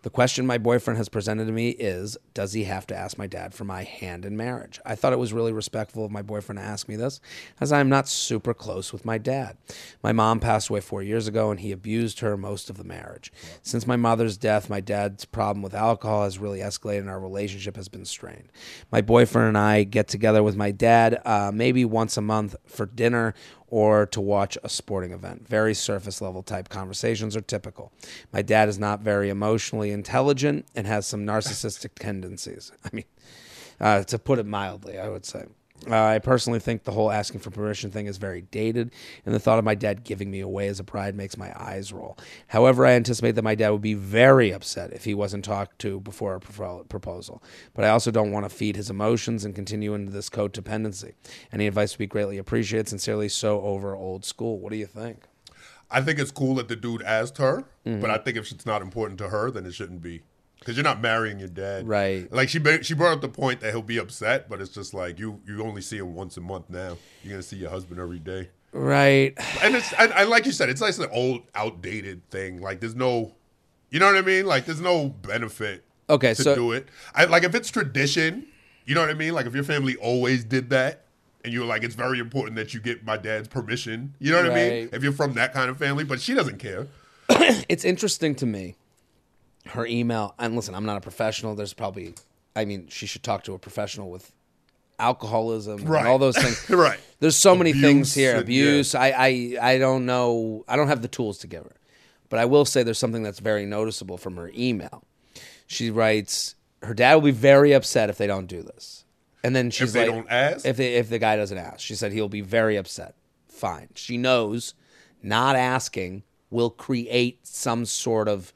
[SPEAKER 1] The question my boyfriend has presented to me is Does he have to ask my dad for my hand in marriage? I thought it was really respectful of my boyfriend to ask me this, as I'm not super close with my dad. My mom passed away four years ago, and he abused her most of the marriage. Since my mother's death, my dad's problem with alcohol has really escalated, and our relationship has been strained. My boyfriend and I get together with my dad uh, maybe once a month for dinner or to watch a sporting event. Very surface level type conversations are typical. My dad is not very emotionally intelligent and has some narcissistic tendencies. I mean, uh, to put it mildly, I would say. Uh, I personally think the whole asking for permission thing is very dated, and the thought of my dad giving me away as a bride makes my eyes roll. However, I anticipate that my dad would be very upset if he wasn't talked to before a propo- proposal. But I also don't want to feed his emotions and continue into this codependency. Any advice would be greatly appreciated. Sincerely, so over old school. What do you think?
[SPEAKER 2] I think it's cool that the dude asked her,
[SPEAKER 1] Mm-hmm.
[SPEAKER 2] but I think if it's not important to her, then it shouldn't be. Because you're not marrying your dad,
[SPEAKER 1] Right.
[SPEAKER 2] Like she she brought up the point that he'll be upset, but it's just like you you only see him once a month now. You're gonna see your husband every day,
[SPEAKER 1] Right.
[SPEAKER 2] and it's and, and like you said, it's like an old outdated thing. Like there's no, you know what I mean? Like there's no benefit
[SPEAKER 1] Okay,
[SPEAKER 2] to
[SPEAKER 1] so
[SPEAKER 2] do it. I like if it's tradition, you know what I mean? Like if your family always did that. And you're like, it's very important that you get my dad's permission. You know what I mean? If you're from that kind of family, but she doesn't care.
[SPEAKER 1] it's interesting to me her email and listen i'm not a professional. There's probably i mean she should talk to a professional with alcoholism
[SPEAKER 2] Right.
[SPEAKER 1] and all those things.
[SPEAKER 2] Right.
[SPEAKER 1] there's so many things here. abuse. I, I i don't know. I don't have the tools to give her. But i will say there's something that's very noticeable from her email. She writes her dad will be very upset if they don't do this. And then she's
[SPEAKER 2] If they
[SPEAKER 1] like
[SPEAKER 2] don't ask?
[SPEAKER 1] if they, if the guy doesn't ask. She said he'll be very upset. Fine. She knows not asking will create some sort of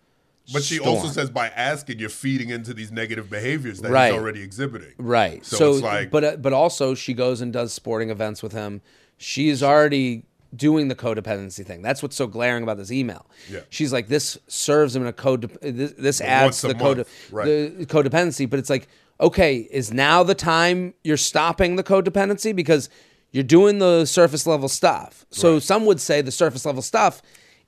[SPEAKER 2] But she
[SPEAKER 1] storm.
[SPEAKER 2] also says by asking, you're feeding into these negative behaviors that
[SPEAKER 1] Right.
[SPEAKER 2] he's already exhibiting.
[SPEAKER 1] right
[SPEAKER 2] So,
[SPEAKER 1] so,
[SPEAKER 2] it's like,
[SPEAKER 1] but uh, but also she goes and does sporting events with him she's already doing the codependency thing that's what's so glaring about this email
[SPEAKER 2] Yeah.
[SPEAKER 1] she's like this serves him in a code this, this adds
[SPEAKER 2] once a
[SPEAKER 1] to the code
[SPEAKER 2] right.
[SPEAKER 1] the codependency but it's like okay is now the time you're stopping the codependency because you're doing the surface level stuff so some would say the surface level stuff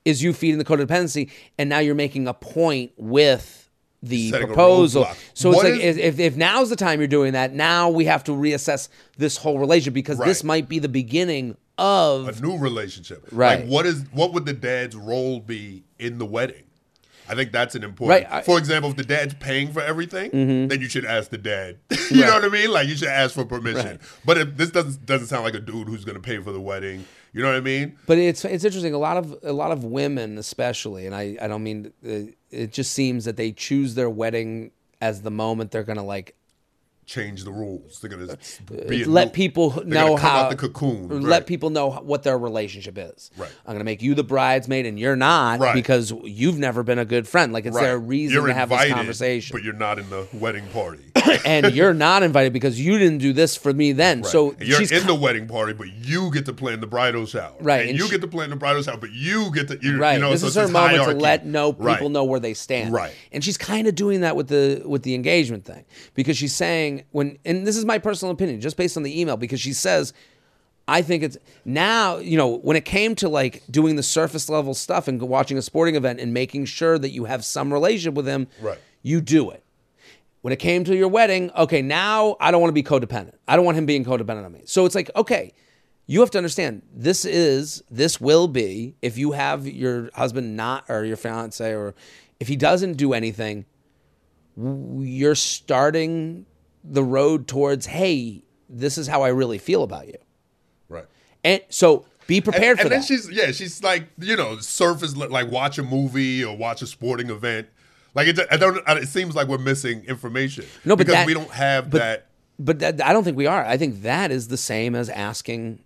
[SPEAKER 1] is you feeding the codependency and now you're making a point with the
[SPEAKER 2] Setting
[SPEAKER 1] proposal so it's like
[SPEAKER 2] is-
[SPEAKER 1] if, if now's the time you're doing that now we have to reassess this whole relationship because this might be the beginning of
[SPEAKER 2] a new relationship.
[SPEAKER 1] Right.
[SPEAKER 2] Like, what is what would the dad's role be in the wedding? I think that's an important.
[SPEAKER 1] Right, Mm-hmm.
[SPEAKER 2] for example, if the dad's paying for everything, then you should ask the dad. you know what I mean? Like you should ask for permission.
[SPEAKER 1] Right.
[SPEAKER 2] But if this doesn't doesn't sound like a dude who's going to pay for the wedding. You know what I mean?
[SPEAKER 1] But it's it's interesting. A lot of a lot of women, especially, and I I don't mean uh, it just seems that they choose their wedding as the moment they're gonna like
[SPEAKER 2] Change the rules. They're going to be
[SPEAKER 1] Uh, let people know how
[SPEAKER 2] the cocoon. right.
[SPEAKER 1] Let people know what their relationship is.
[SPEAKER 2] Right.
[SPEAKER 1] I'm going to make you the bridesmaid and you're not
[SPEAKER 2] Right.
[SPEAKER 1] because you've never been a good friend. Like, is there a reason
[SPEAKER 2] You're
[SPEAKER 1] to have
[SPEAKER 2] invited,
[SPEAKER 1] this conversation?
[SPEAKER 2] but you're not in the wedding party.
[SPEAKER 1] and you're not invited because you didn't do this for me then. So
[SPEAKER 2] And you're
[SPEAKER 1] she's
[SPEAKER 2] in the wedding party, but you get to plan the bridal shower.
[SPEAKER 1] Right,
[SPEAKER 2] And,
[SPEAKER 1] and
[SPEAKER 2] you
[SPEAKER 1] she-
[SPEAKER 2] get to plan the bridal shower, but you get to you,
[SPEAKER 1] right.
[SPEAKER 2] you know,
[SPEAKER 1] this
[SPEAKER 2] so
[SPEAKER 1] is her moment
[SPEAKER 2] hierarchy.
[SPEAKER 1] to let know people
[SPEAKER 2] Right.
[SPEAKER 1] know where they stand.
[SPEAKER 2] Right.
[SPEAKER 1] And she's kind of doing that with the with the engagement thing because she's saying when and this is my personal opinion just based on the email because she says I think it's now, you know, when it came to like doing the surface level stuff and watching a sporting event and making sure that you have some relationship with him,
[SPEAKER 2] Right.
[SPEAKER 1] you do it. When it came to your wedding, okay, now I don't want to be codependent. I don't want him being codependent on me. So it's like, okay, you have to understand this is, this will be, if you have your husband not, or your fiance, or if he doesn't do anything, you're starting the road towards, hey, this is how I really feel about you.
[SPEAKER 2] Right.
[SPEAKER 1] And so be prepared
[SPEAKER 2] and,
[SPEAKER 1] for
[SPEAKER 2] and then
[SPEAKER 1] that.
[SPEAKER 2] she's yeah, she's like you know surface like watch a movie or watch a sporting event. Like it, I don't. It seems like we're missing information.
[SPEAKER 1] No, but
[SPEAKER 2] because
[SPEAKER 1] that-
[SPEAKER 2] we don't have
[SPEAKER 1] but-
[SPEAKER 2] that.
[SPEAKER 1] But that, I don't think we are. I think that is the same as asking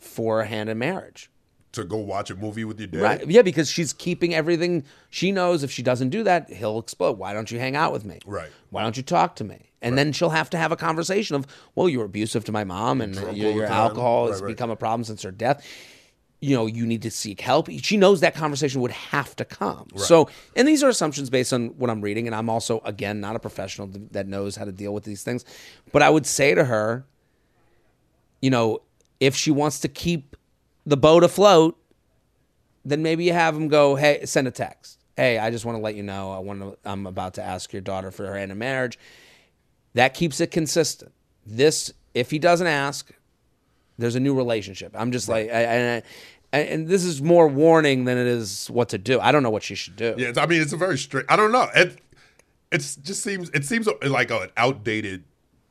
[SPEAKER 1] for a hand in marriage.
[SPEAKER 2] To go watch a movie with your dad,
[SPEAKER 1] Right. Yeah, because she's keeping everything. She knows if she doesn't do that, he'll explode. Why don't you hang out with me?
[SPEAKER 2] Right.
[SPEAKER 1] Why don't you talk to me? And then she'll have to have a conversation of, well, you were abusive to my mom and your, your alcohol has
[SPEAKER 2] Right, right.
[SPEAKER 1] become a problem since her death. You know, you need to seek help. She knows that conversation would have to come. So, and these are assumptions based on what I'm reading. And I'm also, again, not a professional that knows how to deal with these things. But I would say to her, you know, if she wants to keep the boat afloat, then maybe you have him go, hey, send a text. Hey, I just want to let you know I want to, I'm about to ask your daughter for her hand in marriage. That keeps it consistent. This, if he doesn't ask, there's a new relationship. I'm just like, I, I, I, and this is more warning than it is what to do. I don't know what she should do.
[SPEAKER 2] Yeah, I mean, it's a very strict. I don't know. It it's just seems it seems like an outdated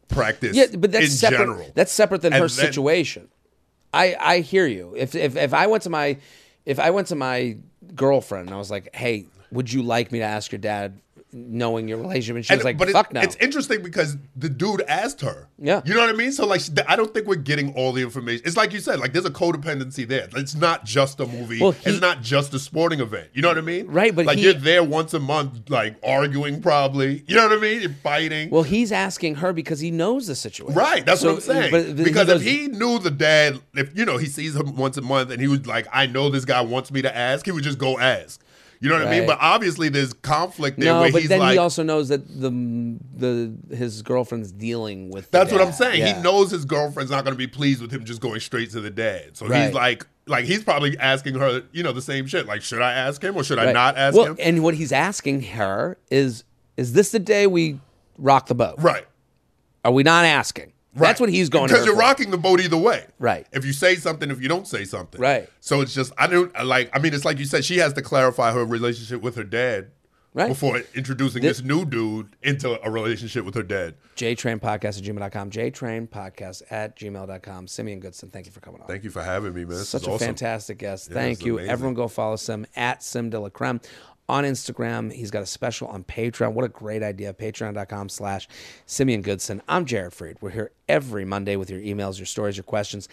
[SPEAKER 2] practice.
[SPEAKER 1] Yeah, but that's
[SPEAKER 2] in
[SPEAKER 1] separate.
[SPEAKER 2] general.
[SPEAKER 1] That's separate than
[SPEAKER 2] And
[SPEAKER 1] her situation. I I hear you. If if if I went to my if I went to my girlfriend and I was like, "Hey, would you like me to ask your dad, knowing your relationship?" And she was like,
[SPEAKER 2] but it-
[SPEAKER 1] "Fuck no."
[SPEAKER 2] It's interesting because the dude asked her.
[SPEAKER 1] Yeah.
[SPEAKER 2] You know what I mean? So like, I don't think we're getting all the information. It's like you said, like there's a codependency there. It's not just a movie.
[SPEAKER 1] Well, he-
[SPEAKER 2] it's not just a sporting event. You know what I mean?
[SPEAKER 1] Right, but
[SPEAKER 2] like
[SPEAKER 1] he-
[SPEAKER 2] you're there once a month, like arguing probably. You know what I mean? You're fighting.
[SPEAKER 1] well, he's asking her because he knows the situation.
[SPEAKER 2] Right, that's
[SPEAKER 1] So,
[SPEAKER 2] what I'm saying.
[SPEAKER 1] but- he
[SPEAKER 2] because
[SPEAKER 1] goes-
[SPEAKER 2] if he knew the dad, if you know he sees him once a month, and he was like, "I know this guy wants me to ask," he would just go ask. You know what I mean? But obviously, there's conflict there
[SPEAKER 1] No,
[SPEAKER 2] where
[SPEAKER 1] but
[SPEAKER 2] he's
[SPEAKER 1] then
[SPEAKER 2] like,
[SPEAKER 1] he also knows that the the his girlfriend's dealing with.
[SPEAKER 2] That's what I'm saying.
[SPEAKER 1] Yeah.
[SPEAKER 2] He knows his girlfriend's not going to be pleased with him just going straight to the dad. So
[SPEAKER 1] Right.
[SPEAKER 2] he's like, like he's probably asking her, you know, the same shit. Like, should I ask him or should I not ask
[SPEAKER 1] well,
[SPEAKER 2] him?
[SPEAKER 1] and what he's asking her is, is this the day we rock the boat?
[SPEAKER 2] right.
[SPEAKER 1] Are we not asking? That's what he's going to
[SPEAKER 2] because you're
[SPEAKER 1] for.
[SPEAKER 2] rocking the boat either way.
[SPEAKER 1] Right.
[SPEAKER 2] If you say something, if you don't say something.
[SPEAKER 1] Right.
[SPEAKER 2] So it's just I don't like. I mean, it's like you said. She has to clarify her relationship with her dad.
[SPEAKER 1] Right.
[SPEAKER 2] Before introducing
[SPEAKER 1] This-
[SPEAKER 2] this new dude into a relationship with her dad.
[SPEAKER 1] JTrainPodcast at gmail.com. JTrainPodcast at gmail.com. Simeon Goodson, thank you for coming on.
[SPEAKER 2] Thank you for having me, man.
[SPEAKER 1] Such a
[SPEAKER 2] awesome.
[SPEAKER 1] fantastic guest.
[SPEAKER 2] Yeah,
[SPEAKER 1] Thank you.
[SPEAKER 2] amazing.
[SPEAKER 1] Everyone go follow Sim at Sim de la Creme on Instagram. He's got a special on Patreon. What a great idea. Patreon.com slash Simeon Goodson. I'm Jared Freid. We're here every Monday with your emails, your stories, your questions.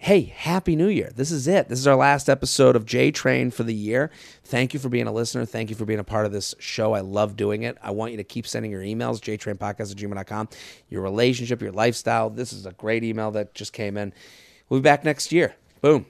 [SPEAKER 1] Hey, Happy New Year. This is it. This is our last episode of J Train for the year. Thank you for being a listener. Thank you for being a part of this show. I love doing it. I want you to keep sending your emails, jtrainpodcast at gmail.com, your relationship, your lifestyle. This is a great email that just came in. We'll be back next year. Boom.